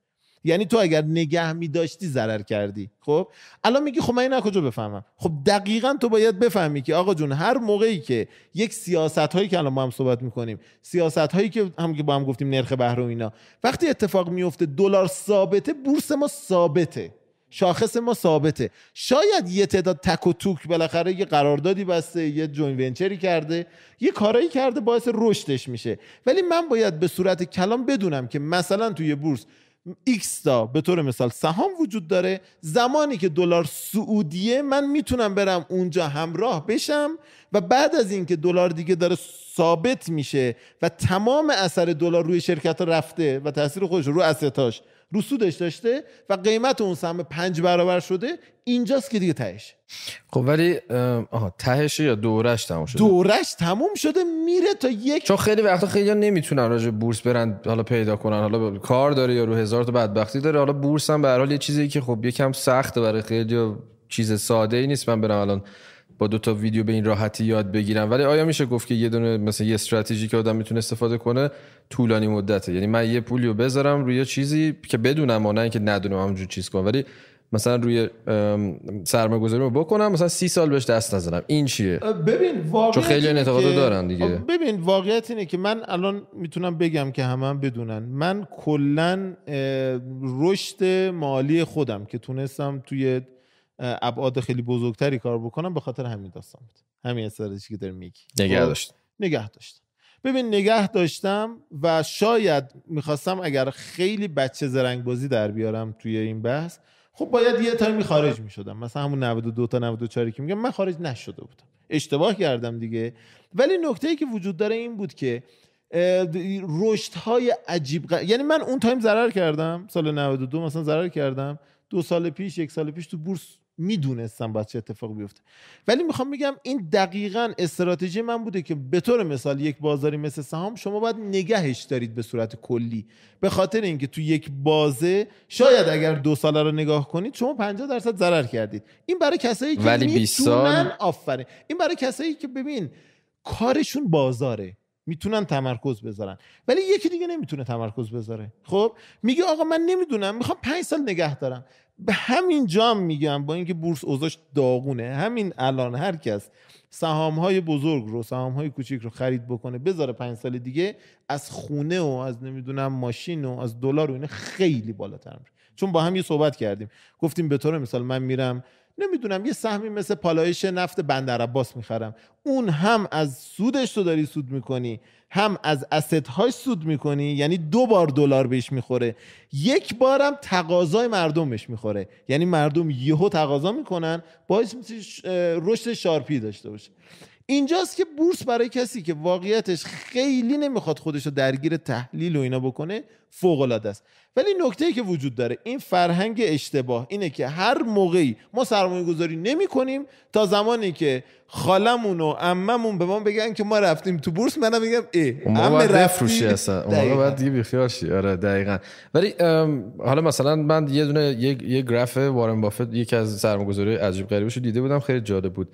یعنی تو اگر نگه می داشتی ضرر کردی. خب؟ الان میگی خب من این از کجا بفهمم؟ خب دقیقا تو باید بفهمی که آقا جون هر موقعی که یک سیاست هایی که الان ما هم صحبت می‌کنیم سیاست هایی که هم که با هم گفتیم نرخ بهره اینا وقتی اتفاق میفته دلار ثابته بورس ما ثابته. شاخص ما ثابته. شاید یه تعداد تک و توک بالاخره یه قراردادی بسته یه جوین ونچری کرده یه کارایی کرده باعث رشدش میشه. ولی من باید به صورت کلام بدونم که مثلا توی بورس ایکس تا به طور مثال سهام وجود داره زمانی که دلار صعودیه من می‌تونم برم اونجا همراه بشم و بعد از اینکه دلار دیگه داره ثابت میشه و تمام اثر دلار روی شرکت رفته و تاثیر خودش رو asset هاش رو سودش داشته و قیمت اون سهم پنج برابر شده اینجاست که دیگه تهش. خب ولی آها تهشه یا دورش تموم شده؟ دورش تموم شده میره تا یک چون خیلی وقتا خیلی نمی‌تونن راجع بورس برن حالا پیدا کنن حالا ب- کار داره یا رو هزار تا بدبختی داره حالا بورس هم به هر حال یه چیزی که خب یکم سخته برای خیلی چیز ساده ای نیست. من برم الان با دو تا ویدیو به این راحتی یاد بگیرم. ولی آیا میشه گفت که یه دونه مثلا یه استراتژی که آدم می‌تونه استفاده کنه؟ طولانی مدته. یعنی من یه پولیو بذارم روی چیزی که بدونم و نه اینکه ندونم همونجور چیز کنم. ولی مثلا روی سرمایه گذاری رو بکنم مثلا سی سال بهش دست نزنم. این چیه؟ ببین واقعیت چون خیلی که- دارن دیگه. ببین واقعیت اینه که من الان می‌تونم بگم که همه هم بدونن. من کلا رشد مالی خودم که تونستم توی ابعاد خیلی بزرگتری کار بکنم به خاطر همین داستان بود. همین استراتژی که داری میگی نگه خب؟ داشت نگه داشتم. ببین نگه داشتم و شاید می‌خواستم اگر خیلی بچه زرنگ بازی در بیارم توی این بحث خب باید یه تایمی خارج می‌شدم. مثلا همون 92 تا 94 که میگم من خارج نشده بودم. اشتباه کردم دیگه. ولی نکته ای که وجود داره این بود که رشد های عجیب غ- یعنی من اون تایم ضرر کردم. سال 92 مثلا ضرر کردم. دو سال پیش یک سال پیش تو بورس می‌دونستم باید چه اتفاق بیفته. ولی می‌خوام بگم این دقیقا استراتژی من بوده که به طور مثال یک بازاری مثل سهام شما باید نگهش دارید به صورت کلی. به خاطر اینکه تو یک بازه شاید اگر دو ساله رو نگاه کنید شما 50 درصد ضرر کردید. این برای کسایی که ولی 20 سال آفرین. این برای کسایی که ببین کارشون بازاره. می‌تونن تمرکز بذارن. ولی یکی دیگه نمی‌تونه تمرکز بذاره. خب؟ میگه آقا من نمی‌دونم. می‌خوام پنج سال نگه دارم. به همین جام میگم با اینکه بورس اوضاعش داغونه. همین الان هر کس سهام های بزرگ رو سهام های کوچیک رو خرید بکنه بذاره پنج سال دیگه از خونه و از نمی‌دونم ماشین و از دلار و اینه خیلی بالاتر میره. چون با هم یه صحبت کردیم. گفتیم به طور مثال من میرم نمی‌دونم یه سهمی مثل پالایش نفت بندر عباس می‌خرم. اون هم از سودش تو داری سود می‌کنی. هم از اسست های سود می‌کنی یعنی دو بار دلار بهش می‌خوره. یک بارم تقاضای مردم بهش می‌خوره. یعنی مردم یهو تقاضا می‌کنن باعث رشد شارپی داشته باشه. اینجاست که بورس برای کسی که واقعیتش خیلی نمی‌خواد خودش رو درگیر تحلیل و اینا بکنه فوق العاده است. ولی نکته ای که وجود داره این فرهنگ اشتباه اینه که هر موقعی ما سرمایه گذاری نمی کنیم تا زمانی که خالمون و عممون به ما بگن که ما رفتیم تو بورس منم میگم ای اون رفروشی اصلا. اون موقع دیگه بیخیال شی. آره دقیقاً. ولی حالا مثلا من یه دونه یه, یه گراف وارن بافت یکی از سرمایه‌گذاری عجیب غریبش دیده بودم خیلی جالب بود.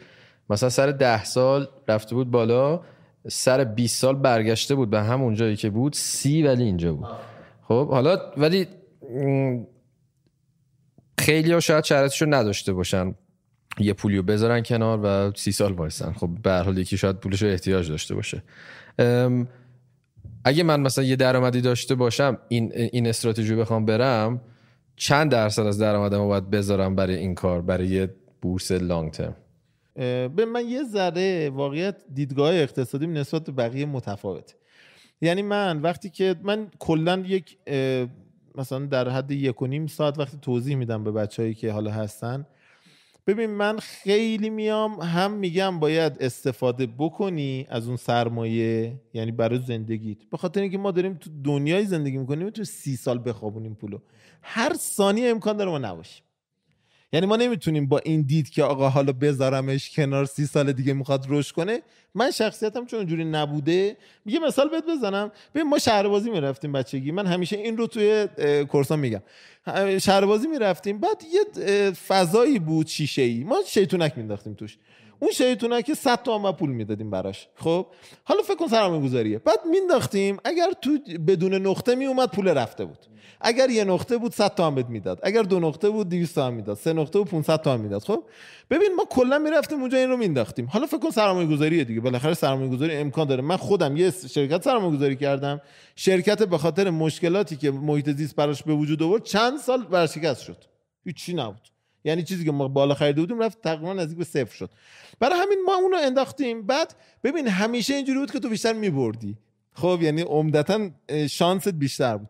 مثلا سر ده سال رفته بود بالا سر 20 سال برگشته بود به همون جایی که بود سی ولی اینجا بود. خب حالا ولی خیلی ها شاید شرطشو نداشته باشن. یه پولیو بذارن کنار و سی سال وایسن. خب به حال یکی شاید پولش احتیاج داشته باشه. اگه من مثلا یه درآمدی داشته باشم این این استراتژی بخوام برم چند درصد از درآمدمو باید بذارم برای این کار برای یه بورس لانگ ترم به من یه ذره واقعیت دیدگاه اقتصادی نسبت به بقیه متفاوته. یعنی من وقتی که من کلا یک مثلا در حد یک و نیم ساعت وقتی توضیح میدم به بچههایی که حالا هستن ببین من خیلی میام هم میگم باید استفاده بکنی از اون سرمایه یعنی برای زندگیت. به خاطر اینکه ما داریم تو دنیای زندگی می‌کنیم تو سی سال بخوابونیم پولو. هر ثانیه امکان داره ما نباشیم. یعنی ما نمی‌تونیم با این دید که آقا حالا بذارمش کنار سی سال دیگه می‌خواد رشد کنه. من شخصیتم چون اونجوری نبوده. یه مثال بهت بزنم. ببین ما شهربازی می‌رفتیم بچگی. من همیشه این رو توی کورسان میگم. شهربازی می‌رفتیم. بعد یه فضایی بود شیشه ای ما شیطونک مینداختیم توش. اون شیطونه که 100 تومن پول می‌دادیم براش. خب؟ حالا فکر کن سرمایه گذاریه بعد مینداختیم اگر تو بدون نقطه میومد پول رفته بود. اگر یه نقطه بود 100 تومن بهت می‌داد. اگر دو نقطه بود 200 تومن می‌داد. سه نقطه بود 500 تومن می‌داد. خب؟ ببین ما کلا می‌رفتیم اونجا این رو مینداختیم. حالا فکر کن سرمایه گذاریه دیگه. بالاخره سرمایه گذاری امکان داره. من خودم یه شرکت سرمایه گذاری کردم. شرکت به خاطر مشکلاتی که محیط زیست براش به وجود آورد چند سال ورشکست شد. هیچی نبود. یعنی چیزی که ما بالا خریده بودیم رفت تقریبا نزدیک به صفر شد. برای همین ما اونو انداختیم. بعد ببین همیشه اینجوری بود که تو بیشتر میبردی. خب یعنی عمدتا شانست بیشتر بود.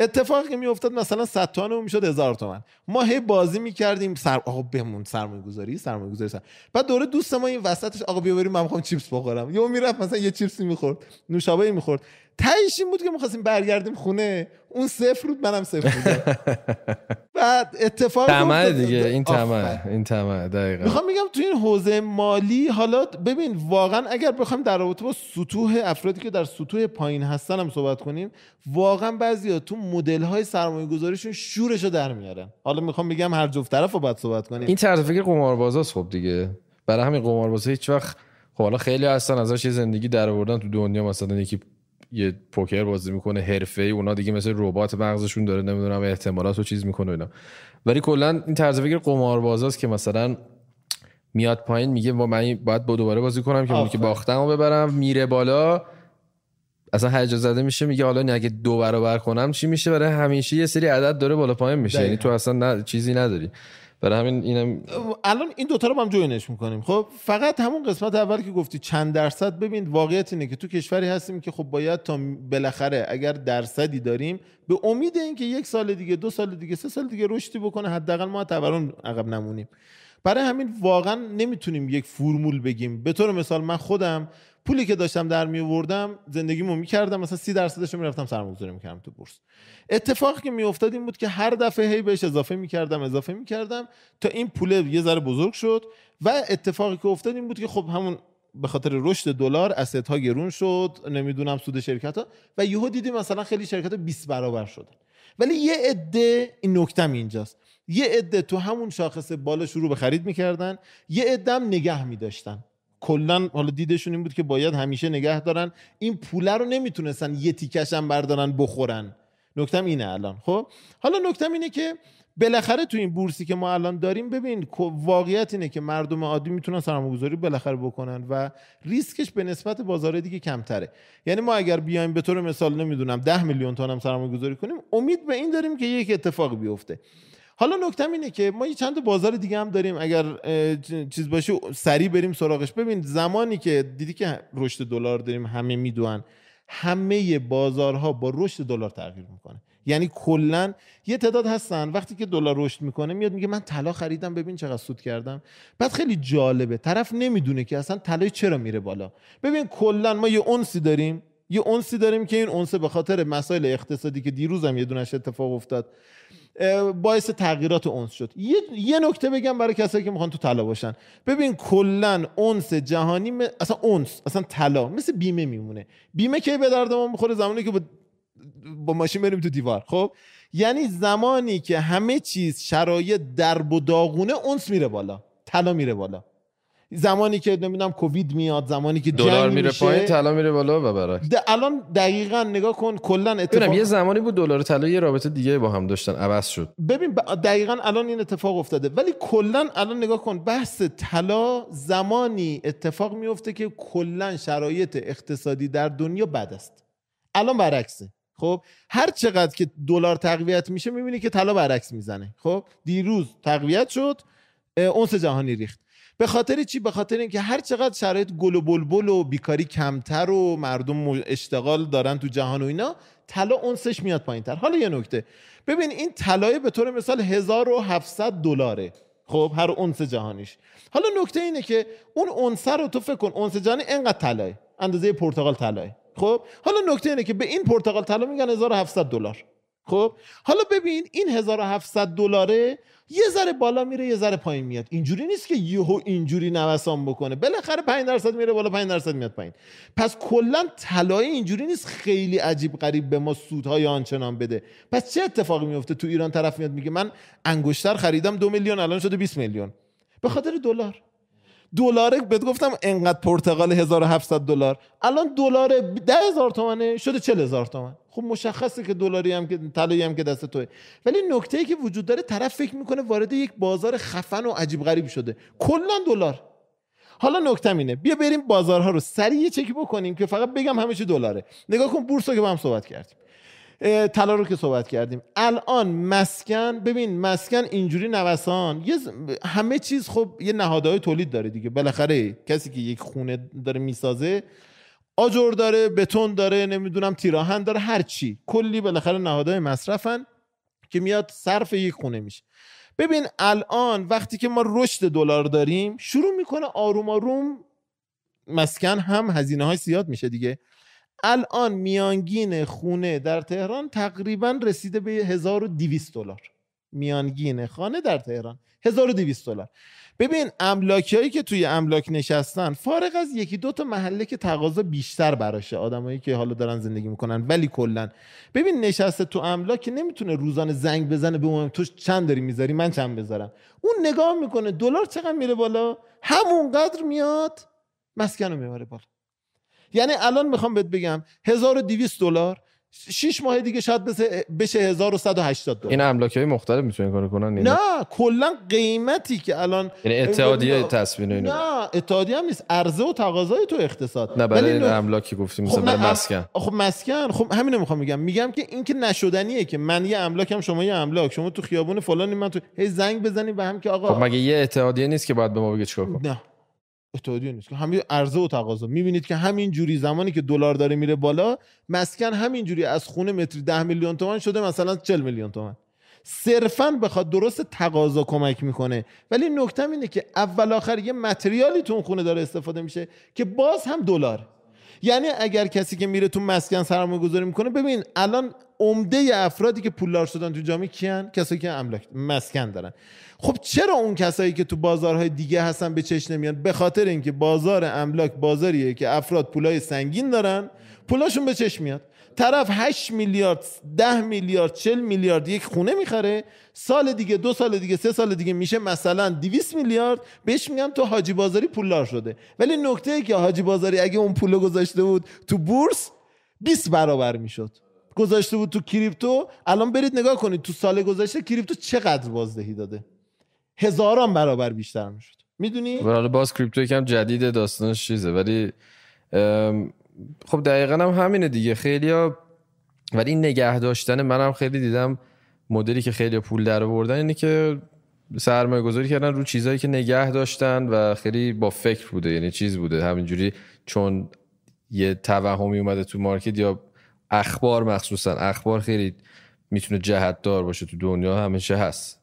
اتفاقی که میافتاد مثلا 100 تومن می‌شد هزار تومن. ما هی بازی می‌کردیم سر آقا بمون سرمایه گذاری سرمایه گذاری سر... بعد دوره دوست ما این وسطش آقا بیا بریم من می‌خوام چیپس بخورم. یا می‌رفت مثلا یه چیپسی می‌خورد نوشابه می‌خورد. تهش این بود که می‌خواستیم برگردیم خونه. اون صفر بود منم صفر بود. بعد اتفاق تمه دیگه این تمه این تمه دقیقا. می‌خوام میگم تو این حوزه مالی حالا ببین واقعا اگر بخوایم در رابطه با سطوح افرادی که در سطوح پایین هستن هم صحبت کنیم واقعا بعضیا تو مدل های سرمایه گذاریشون شورشو در میارن. حالا می‌خوام بگم هر جفت طرف رو باید صحبت کنیم. این طرز فکر قماربازاست خب دیگه. برای همین قماربازا هیچ وقت خب حالا خیلی هستن ازش یه زندگی در آوردن تو دنیا مثلا یکی یه پوکر بازی می‌کنه حرفه ای اونا دیگه مثل ربات مغزشون داره نمی‌دونم احتمالات و چیز می‌کنه اینا. ولی کلا این طرز فکر قماربازاست که مثلا میاد پایین میگه من باید با دوباره بازی کنم که که باختم و ببرم میره بالا. اصلا هجا زده میشه میگه حالا اگه دو برابر کنم چی میشه؟ برای همیشه یه سری عدد داره بالا پایین میشه. یعنی تو اصلا چیزی نداری. برای همین اینم الان این دوتا رو هم جوینش می‌کنیم. خب فقط همون قسمت اول که گفتی چند درصد ببین واقعیت اینه که تو کشوری هستیم که خب باید تا بالاخره اگر درصدی داریم به امید اینکه یک سال دیگه دو سال دیگه سه سال دیگه رشدی بکنه حداقل ما تورم عقب نمونیم. برای همین واقعا نمی‌تونیم یک فرمول بگیم. به طور مثال من خودم پولی که داشتم در می آوردم زندگیمو می‌کردم مثلا 30 درصدش رو می‌رفتم سرمایه‌گذاری می‌کردم تو بورس. اتفاقی که میافتاد این بود که هر دفعه هی بهش اضافه می‌کردم اضافه می‌کردم تا این پول یه ذره بزرگ شد و اتفاقی که افتاد این بود که خب همون به خاطر رشد دلار اسید ها گرون شد نمی‌دونم سود شرکت ها و یهو دیدی مثلا خیلی شرکت ها 20 برابر شدن. ولی یه عده این نکتم اینجاست. یه عده تو همون شاخص بالا شروع به خرید می‌کردن یه عده هم نگه میداشتن. کلا حالا دیدشون این بود که باید همیشه نگه دارن. این پوله رو نمی‌تونستن یه تیکش هم بردارن بخورن. نکتم اینه الان خب؟ حالا نکتم اینه که بالاخره تو این بورسی که ما الان داریم ببین واقعیت اینه که مردم عادی می‌تونن سرمایه‌گذاری بالاخره بکنن و ریسکش به نسبت بازار دیگه کمتره. یعنی ما اگر بیایم به طور مثال نمی‌دونم 10 میلیون تومن هم سرمایه‌گذاری کنیم امید به این داریم که یک اتفاق بیفته. حالا نکته اینه که ما یه چند بازار دیگه هم داریم. اگر چیز باشه سریع بریم سراغش. ببین زمانی که دیدی که رشد دلار داریم همه می‌دونن همه بازارها با رشد دلار تغییر می‌کنه. یعنی کلا یه تعداد هستن وقتی که دلار رشد می‌کنه میاد میگه من طلا خریدم ببین چقدر سود کردم. بعد خیلی جالبه طرف نمی‌دونه که اصلا طلای چرا میره بالا. ببین کلا ما یه اونسی داریم. یه اونسی داریم که این اونسه به خاطر مسائل اقتصادی که دیروز هم یه دونش اتفاق افتاد. باعث تغییرات اونس شد. یه, نکته بگم برای کسایی که می‌خوان تو طلا باشن. ببین کلا اونس جهانی. اصلا اونس اصلا طلا مثل بیمه میمونه. بیمه کی به درد ما می‌خوره؟ زمانی که با, با ماشین بریم تو دیوار. خب؟ یعنی زمانی که همه چیز شرایط درب و داغونه اونس میره بالا. طلا میره بالا. زمانی که نمی‌دونم کووید میاد زمانی که دلار میره پایین طلا میره بالا و برعکس. الان دقیقا نگاه کن کلا اتفاق یه زمانی بود دلار طلا یه رابطه دیگه با هم داشتن عوض شد. ببین دقیقا الان این اتفاق افتاده. ولی کلا الان نگاه کن بحث طلا زمانی اتفاق میفته که کلا شرایط اقتصادی در دنیا بد است. الان برعکسه. خب هر چقدر که دلار تقویت میشه می‌بینی که طلا برعکس می‌زنه. خب دیروز تقویت شد اونس جهانی ریخت. به خاطر چی؟ به خاطر اینکه هر چقدر شرایط گل و بلبل و بیکاری کمتر و مردم اشتغال دارن تو جهان و اینا طلا اونسش میاد پایین تر حالا یه نکته. ببین این طلای به طور مثال 1700 دلاره. خب هر اونس جهانیش. حالا نکته اینه که اون اونسه رو تو فکر کن. اونس جهانی اینقدر طلای اندازه پرتغال طلای خب حالا نکته اینه که به این پرتغال طلا میگن 1700 دلار. خب حالا ببین این 1700 دلاره یه ذره بالا میره یه ذره پایین میاد. اینجوری نیست که یهو اینجوری نوسان بکنه. بالاخره 5 درصد میره بالا 5 درصد میاد پایین. پس کلا طلای اینجوری نیست خیلی عجیب غریب به ما سودهای آنچنان بده. پس چه اتفاقی میفته تو ایران؟ طرف میاد میگه من انگشتر خریدم دو میلیون الان شده 20 میلیون. به خاطر دلار. دلار بهت گفتم انقدر پرتغال 1700 دلار. الان دلار 10000 تومنه شده 40000 تومن. خب مشخصه که دلاری هم که طلایی هم که دست توه. ولی نکته ای که وجود داره طرف فکر می‌کنه وارد یک بازار خفن و عجیب غریب شده. کلا دلار. حالا نکته اینه. بیا بریم بازارها رو سریع چکی بکنیم که فقط بگم همه چی دلاره. نگاه کن بورس رو که با هم صحبت کردیم. طلا رو که صحبت کردیم. الان مسکن ببین مسکن اینجوری نوسان. یه همه چیز خب یه نهادهای تولید داره دیگه. بالاخره کسی که یک خونه داره می‌سازه آجر داره بتون داره نمی‌دونم تیراهن داره هر چی. کلی بالاخره نهادهای مصرفن که میاد صرف یک خونه میشه. ببین الان وقتی که ما رشد دلار داریم شروع می‌کنه آروم آروم مسکن هم هزینه های زیاد میشه دیگه. الان میانگین خونه در تهران تقریبا رسیده به 1200 دلار. میانگین خانه در تهران 1200 دلار. ببین املاکی که توی املاک نشستن فارغ از یکی دو تا محله که تقاضا بیشتر براشه آدمایی که حالا دارن زندگی می‌کنن ولی کلا. ببین نشسته تو املاک نمی‌تونه روزانه زنگ بزنه به اون تو چند داری می‌ذاری؟ من چند بذارم؟ اون نگاه می‌کنه دلار چقدر میره بالا؟ همونقدر میاد مسکن رو می‌بره بالا. یعنی الان می‌خوام بهت بگم 1200 دلار 6 ماه دیگه شاید بشه 1180 دلار. این املاک های مختلف می‌تونن کار کنن؟ نه کلا قیمتی که الان یعنی اتحادیه تصویر اینو نه اتحادیه هم نیست عرضه و تقاضای تو اقتصاد. نه برای این املاکی گفتیم مثلا خب مسکن. خب مسکن خب همین می‌خوام میگم میگم که این که نشدنیه که من یه املاکم شما یه املاک شما تو خیابون فلانی من تو هی زنگ بزنیم به هم که آقا خب مگه یه اتحادیه نیست که باید به ما بگه چیکار کنیم نه. اتحادیه نیست. که همین عرضه و تقاضا. می‌بینید که همین جوری زمانی که دلار داره میره بالا مسکن همین جوری از خونه متری 10 میلیون تومان شده مثلا 40 میلیون تومان. صرفا بخواد درست تقاضا کمک می‌کنه. ولی نکته اینه که اول آخر یه متریالی تو اون خونه داره استفاده میشه که باز هم دلار. یعنی اگر کسی که میره تو مسکن سرمایه گذاری می‌کنه ببین الان عمده افرادی که پولدار شدن تو جامعه کیان؟ کسایی که املاک مسکن دارن. خب چرا اون کسایی که تو بازارهای دیگه هستن به چش نمیان؟ به خاطر اینکه بازار املاک بازاریه که افراد پولای سنگین دارن پولاشون به چش میاد. طرف 8 میلیارد 10 میلیارد 40 میلیارد یک خونه می‌خره سال دیگه دو سال دیگه سه سال دیگه میشه مثلا 200 میلیارد بهش میگن تو حاجی بازاری پولدار شده. ولی نکته ای که حاجی بازاری اگه اون پول گذاشته بود تو بورس 20 برابر می‌شد. گذاشته بود تو کریپتو الان برید نگاه کنید تو سال گذشته کریپتو چقدر بازدهی داده؟ هزاران برابر بیشتر می‌شد. می‌دونی؟ حالا باز کریپتو یکم جدید داستانش چیزه ولی خب دقیقا هم همینه دیگه. خیلی ها ولی این نگه داشتن منم خیلی دیدم مدلی که خیلی پول در آوردن اینه که سرمایه گذاری کردن رو چیزهایی که نگه داشتن و خیلی با فکر بوده یعنی چیز بوده. همینجوری چون یه توهمی اومده تو مارکت یا اخبار مخصوصا اخبار خیلی می‌تونه جهت دار باشه تو دنیا همیشه هست.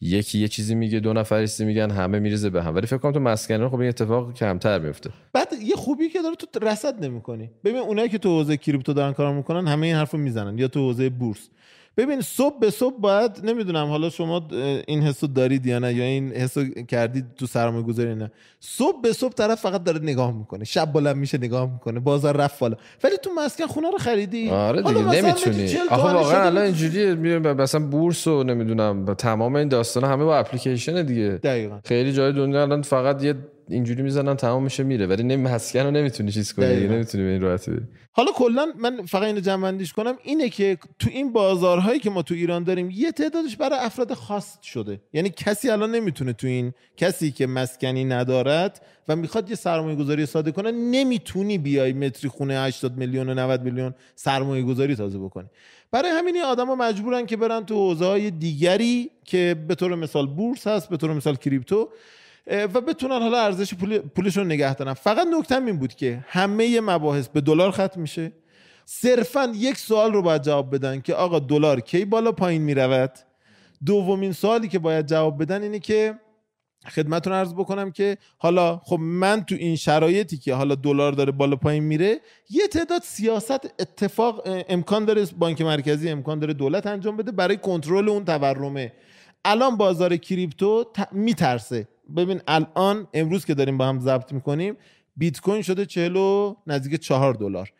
یکی یه چیزی میگه دو نفریستی میگن همه میریزه به هم. ولی فکر کنم تو مسکن خب این اتفاق کمتر میفته. بعد یه خوبی که داره تو رصد نمی‌کنی. ببین اونایی که تو حوزه کریپتو دارن کار می‌کنن همه این حرفو می‌زنن. یا تو حوزه بورس. ببین صبح به صبح باید نمی‌دونم حالا شما این حسو دارید یا نه یا این حسو کردید تو سرمایه گذاری نه. صبح به صبح طرف فقط داره نگاه می‌کنه. شب بلند میشه نگاه می‌کنه. بازار رفت بالا. ولی تو مسکن خونه رو خریدی. آره دیگه نمی‌تونی. آخه واقعا الان اینجوری مثلا بورس و نمی‌دونم تمام این داستان همه با اپلیکیشن دیگه. دقیقاً. خیلی جای دنیا الان فقط یه اینجوری می‌زنن تمام میشه میره ولی نمی مسکن رو نمی‌تونی چیز کنی نمی‌تونی به این راحتی بری. حالا کلا من فقط اینو جمع کنم اینه که تو این بازارهایی که ما تو ایران داریم یه تعدادش برای افراد خاص شده. یعنی کسی الان نمی‌تونه تو این کسی که مسکنی ندارد و می‌خواد یه سرمایه گذاری ساده کنه نمی‌تونی بیای متری خونه 80 میلیون و 90 میلیون سرمایه گذاری تازه بکنی. برای همین این آدما مجبورن که برن تو حوزه های دیگری که به طور مثال بورس هست به طور مثال کریپتو. و بتونن حالا ارزش پول پولشون نگه دارن. فقط نکته این بود که همه مباحث به دلار ختم میشه. صرفا یک سوال رو باید جواب بدن که آقا دلار کی بالا پایین می‌رود؟ دومین سوالی که باید جواب بدن اینه که خدمتتون عرض بکنم که حالا خب من تو این شرایطی که حالا دلار داره بالا پایین میره یه تعداد سیاست اتفاق امکان داره بانک مرکزی امکان داره دولت انجام بده برای کنترل اون تورمه. الان بازار کریپتو میترسه. ببین الان امروز که داریم با هم ضبط می‌کنیم بیت کوین شده 40 نزدیک 4 دلار.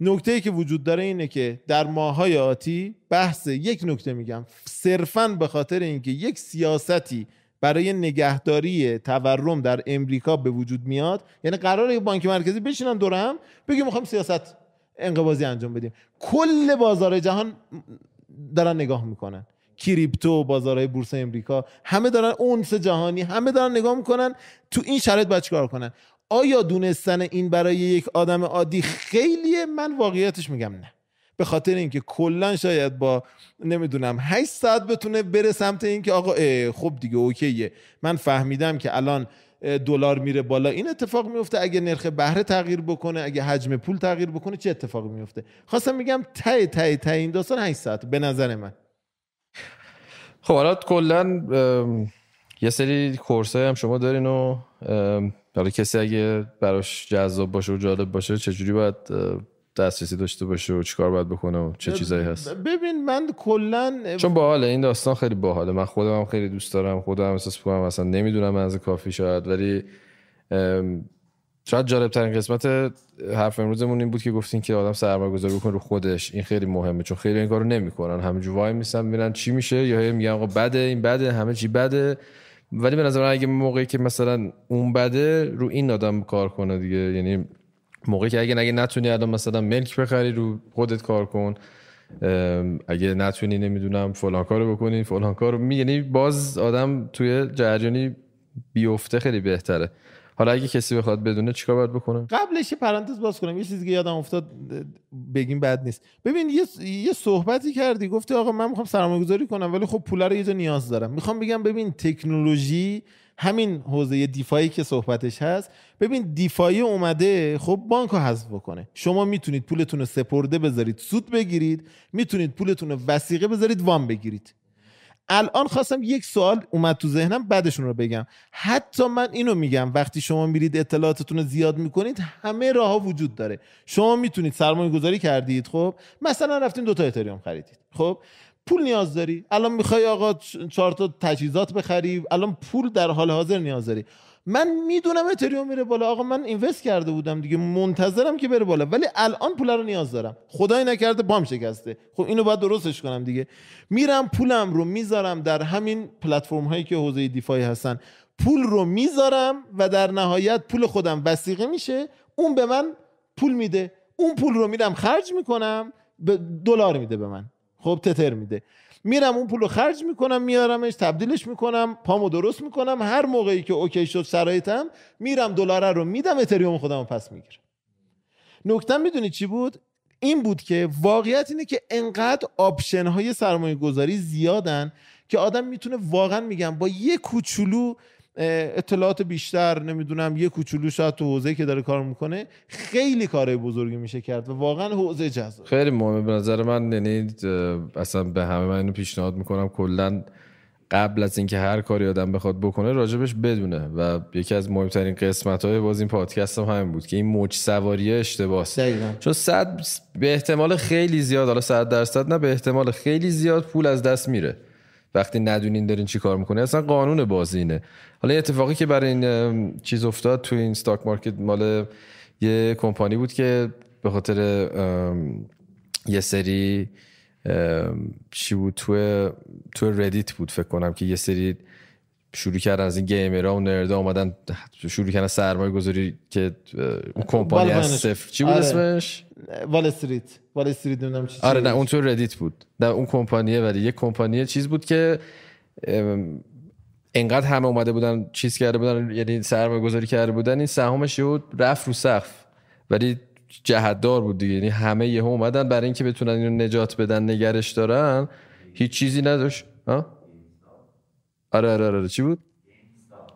نکته ای که وجود داره اینه که در ماهای آتی بحث یک نکته میگم. صرفا به خاطر اینکه یک سیاستی برای نگهداری تورم در امریکا به وجود میاد یعنی قرار بانک مرکزی بشینن دور هم بگیم می‌خوام سیاست انقباضی انجام بدیم. کل بازار جهان دارن نگاه می‌کنن. کریپتو بازارهای بورس امریکا همه دارن اونس جهانی همه دارن نگاه می‌کنن تو این شرایط باید چیکار کنن؟ آیا دونستن این برای یک آدم عادی؟ خیلیه من واقعیتش میگم نه. به خاطر اینکه کلا شاید با نمی‌دونم 8 ساعت بتونه بره سمت اینکه آقا خب دیگه اوکیه. من فهمیدم که الان دلار میره بالا. این اتفاق میفته اگه نرخ بهره تغییر بکنه اگه حجم پول تغییر بکنه چه اتفاقی میفته خواستم میگم ته ته ته این داستان 8 ساعت. به نظر من. خب حالا کلا یه سری کورس هم شما دارین و حالا کسی اگه براش جذاب باشه و جالب باشه چجوری باید دسترسی داشته باشه و چیکار باید بکنه و چه چیزایی هست؟ ببین من کلا چون باحاله این داستان خیلی باحاله. من خودم هم خیلی دوست دارم خودم احساس می‌کنم اصلا نمی‌دونم از کافی شاید ولی شاید جالب ترین قسمت حرف امروزمون این بود که گفتین که آدم سرمایه گذاری بکنه رو خودش. این خیلی مهمه چون خیلی این کارو نمی‌کنن. همینجوری وای میسن میرن چی میشه یا میگن آقا بده این بده همه چی بده. ولی به نظر من اگه موقعی که مثلا اون بده رو این آدم کار کنه دیگه. یعنی موقعی که اگه نگه نتونی الان مثلا ملک بخری رو خودت کار کن. اگه نتونی نمی‌دونم فلان کارو بکنی فلان کارو. می یعنی باز آدم توی جریانی بیفته خیلی بهتره. حالا اگه کسی بخواد بدونه چیکار باید بکنه؟ قبلش پرانتز باز کنم یه چیزی که یادم افتاد بگیم بد نیست. ببین یه یه صحبتی کردی گفتی آقا من می‌خوام سرمایه‌گذاری کنم ولی خب پول رو یه جا نیاز دارم. می‌خوام بگم ببین تکنولوژی همین حوزه دیفایی که صحبتش هست. ببین دیفایی اومده خب بانک رو حذف بکنه. شما می‌تونید پولتون رو سپرده بذارید سود بگیرید. می‌تونید پولتون رو وسیقه بذارید وام بگیرید. الان خواستم یک سوال اومد تو ذهنم بعدشون رو بگم. حتی من اینو میگم وقتی شما میرید اطلاعاتتون رو زیاد می‌کنید همه راه وجود داره. شما می‌تونید سرمایه گذاری کردید خب؟ مثلا رفتین دوتا اتریوم خریدید خب؟ پول نیاز داری. الان می‌خوای آقا چهار تا تجهیزات بخری الان پول در حال حاضر نیاز داری. من می‌دونم اتریوم میره بالا. آقا من اینوست کرده بودم دیگه. منتظرم که بره بالا. ولی الان پول رو نیاز دارم. خدای نکرده بام شکسته. خب اینو باید درستش کنم دیگه. میرم پولم رو می‌ذارم در همین پلتفرم هایی که حوزه دیفای هستن. پول رو می‌ذارم و در نهایت پول خودم وسیقه میشه. اون به من پول میده. اون پول رو میرم خرج می‌کنم. به دلار میده به من. خب تتر میده. میرم اون پول رو خرج می‌کنم میارمش تبدیلش می‌کنم پامو درست می‌کنم. هر موقعی که اوکی شد شرایطم میرم دلار رو میدم اتریوم خودم پس می‌گیرم. نکته می‌دونی چی بود؟ این بود که واقعیت اینه که انقدر option های سرمایه گذاری زیادن که آدم می‌تونه واقعا میگم با یه کوچولو اطلاعات بیشتر نمی‌دونم یه کوچولو شاید تو حوزه که داره کار می‌کنه خیلی کارهای بزرگی میشه کرد و واقعا حوزه جذاب. خیلی مهمه. به نظر من یعنی اصلا به همه من اینو پیشنهاد می‌کنم کلا قبل از اینکه هر کاری آدم بخواد بکنه راجبش بدونه. و یکی از مهمترین قسمت های باز این پادکست هم همین بود که این موج سواری اشتباس. چون صد به احتمال خیلی زیاد حالا صد درصد نه به احتمال خیلی زیاد پول از دست میره. وقتی ندونین دارین چی کار می‌کنه اصلا قانون بازینه حالا اتفاقی که برای این چیز افتاد تو این stock market مال یه کمپانی بود که به خاطر یه سری چی بود تو تو Reddit بود فکر کنم که یه سری شروع کردن از این gamer ها و nerd ا اومدن شروع کردن سرمایه گذاری که اون کمپانی از صفر چی بود آره. اسمش؟ وال استریت. وال استریت نمی‌دونم چی آره نه اون تو ردیت بود. نه اون کمپانیه ولی یه کمپانی چیز بود که انقدر همه اومده بودن چیز کرده بودن یعنی سرمایه گذاری کرده بودن. این سهامش یهو رفت رو سقف. ولی جهتدار بود دیگه. یعنی همه یهو اومدن برای اینکه بتونن اینو نجات بدن نگرش دارن هیچ چیزی نداشت. ها؟ آره آره آره چی بود؟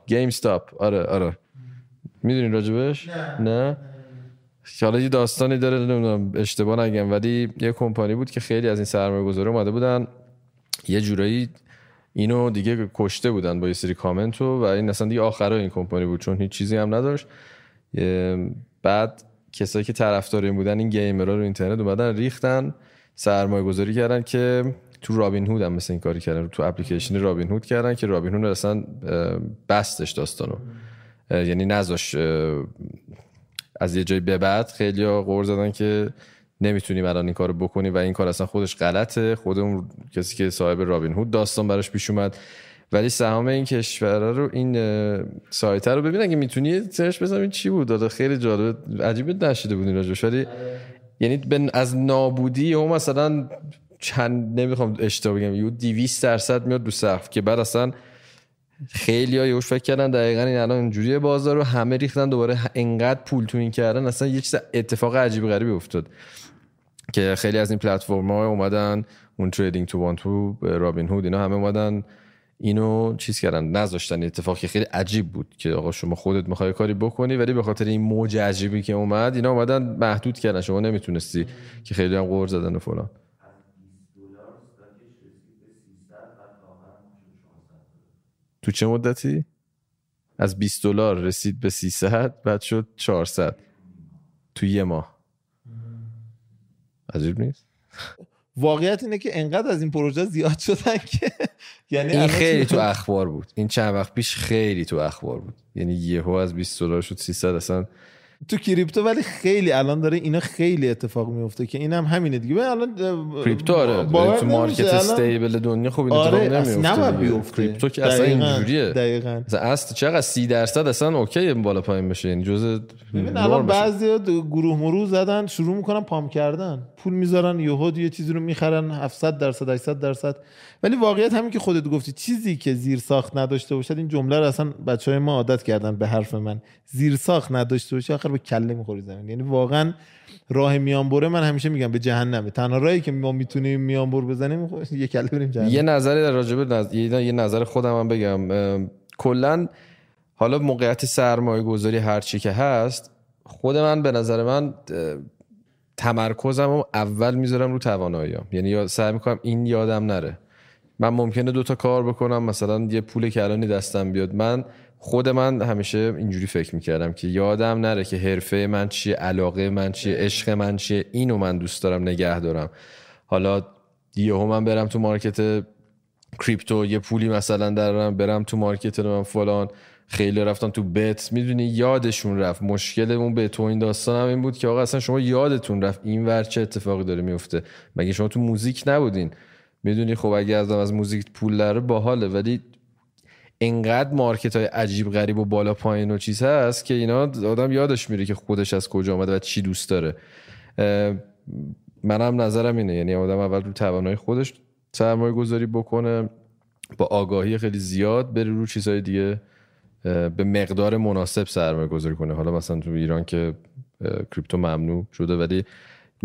گیم استاپ آره آره. می‌دونی راجبش؟ نه. نه؟ حالا یه داستانی داره نمی‌دونم اشتباه نگم ولی یه کمپانی بود که خیلی از این سرمایه گذاری اومده بودن. یه جورایی اینو دیگه کشته بودن با یه سری کامنت و این اصلا دیگه آخرای این کمپانی بود چون هیچ چیزی هم نداشت. بعد کسایی که طرفدار این بودن این گیمرها رو اینترنت اومدن ریختن سرمایه گذاری کردن که تو رابین هود هم مثل این کاری کردن تو اپلیکیشن رابین هود کردن که رابین هود اصلا بستش داستانو. یعنی نذاش از یه جایی به بعد خیلی زدن که نمی‌تونیم الان این کارو بکنی و این کار اصلا خودش غلطه. خود اون کسی که صاحب رابین هود داستان براش پیش اومد. ولی سهام این کشور رو این سایت رو ببین اگه می‌تونی سرچ بزنید چی بود. داده خیلی جالب عجیب نشده بودین راجوش ولی یعنی از نابودی او مثلا چند نمی‌خوام اشتباه بگم یو 200 درصد میاد دو سقف که بعد اصلا خیلی های فکر کردن دقیقا این الان اینجوری بازار رو. همه ریختن دوباره انقدر پول تو این کردن. اصلا یه چیز اتفاق عجیب غریبی افتاد که خیلی از این پلتفرم ها اومدن اون تریدینگ تو وان تو رابین هود اینا همه اومدن اینو چیز کردن نذاشتن. اتفاقی خیلی عجیب بود که آقا شما خودت می‌خوای کاری بکنی ولی به خاطر این موج عجیبی که اومد اینا اومدن محدود کردن. شما نمی‌تونستی که خیلی هم قور زدن و فلان. تو چه مدتی؟ از 20 دلار رسید به 300 بعد شد 400 تو یه ماه. عجیب نیست؟ واقعیت اینه که انقدر از این پروژه زیاد شدن که یعنی این خیلی تو اخبار بود. این چند وقت پیش خیلی تو اخبار بود. یعنی یهو از 20 دلار شد 300 اصلا تو کریپتو ولی خیلی الان داره اینا خیلی اتفاق میفته که اینم همینه دیگه. الان کریپتو آره تو market stable دنیا خب این آره اتفاق نمیفته کریپتو که اصلا اینجوریه. دقیقاً. اصلا چقدر 30 درصد اصلا okay بالا پایین بشه. یعنی جزء الان بعضی گروه مروه زدن شروع می‌کنن pump کردن. پول می‌ذارن یهو یه چیزی رو می‌خرن 700 درصد 800 درصد. ولی واقعیت همین که خودت گفتی چیزی که زیر ساخت نداشته باشد این جمله رو اصلا بچه های ما عادت کردن به حرف من. زیر ساخت نداشته باشه. آخر با کله می‌خوری زمین. یعنی واقعا راه میانبره من همیشه میگم به جهنمه. تنها راهی که ما می‌تونیم میانبر بزنیم یه کله بریم جهنم. یه نظری در راجبه نظر... یه نظر خودم هم بگم. کلا حالا موقعیت سرمایه گذاری هرچی که هست خود من به نظر من تمرکزم اول می‌ذارم رو تواناییام. یعنی سعی می‌کنم این یادم نره. من ممکنه دو تا کار بکنم مثلا یه پول کلانی دستم بیاد. من خود من همیشه اینجوری فکر می‌کردم که یادم نره که حرفه من چیه علاقه من چیه عشق من چیه اینو من دوست دارم نگه دارم. حالا یهو من برم تو market کریپتو یه پولی مثلا درارم برم تو market من فلان. خیلی رفتن تو bet. می‌دونی یادشون رفت. مشکل اون به تو این داستان هم این بود که آقا اصلا شما یادتون رفت این ور چه اتفاقی داره میفته مگه شما تو موزیک نبودین؟ می‌دونی خب اگه از از موزیک پول داره باحاله ولی انقدر market های عجیب غریب و بالا پایین و چیز هست که اینا آدم یادش میره که خودش از کجا آمده و چی دوست داره. منم نظرم اینه. یعنی آدم اول رو توانای خودش سرمایه گذاری بکنه با آگاهی خیلی زیاد بره رو چیزهای دیگه به مقدار مناسب سرمایه گذاری کنه. حالا مثلا تو ایران که کریپتو ممنوع شده ولی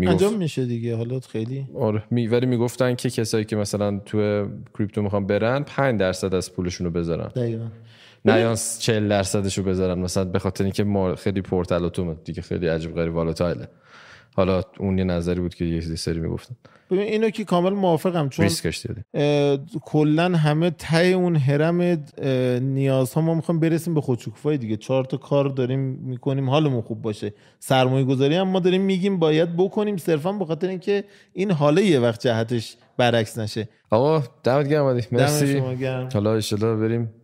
انجام میشه دیگه حالا خیلی. آره می ولی می‌گفتن که کسایی که مثلا تو کریپتو می‌خوان برن 5 درصد از پولشون رو بذارن. دقیقاً. نه یا 40 درصدش رو بذارن. مثلا به خاطر اینکه خیلی پورتالاتومه دیگه خیلی عجیب غریب والاتایله حالا اون یه نظری بود که یه سری می‌گفتن. ببین اینو که کامل موافقم چون ریسکش کلا همه ته اون هرم نیازها ما می‌خوایم برسیم به خودشکوفایی دیگه. چهار تا کار داریم می‌کنیم حالمون خوب باشه. سرمایه گذاری هم ما داریم میگیم باید بکنیم صرفا به خاطر اینکه این حاله یه وقت جهتش برعکس نشه. آقا دمت گرم مرسی. حالا ان بریم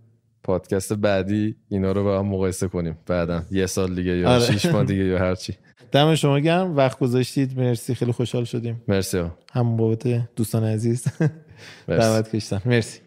پادکست بعدی. اینا رو با هم مقایسه کنیم. بعدا یه سال دیگه یا آره. شیش ماه دیگه یا هرچی دم شما گرم. وقت گذاشتید. مرسی. خیلی خوشحال شدیم. مرسی هم بابت دوستان عزیز. دعوت کشتن. مرسی.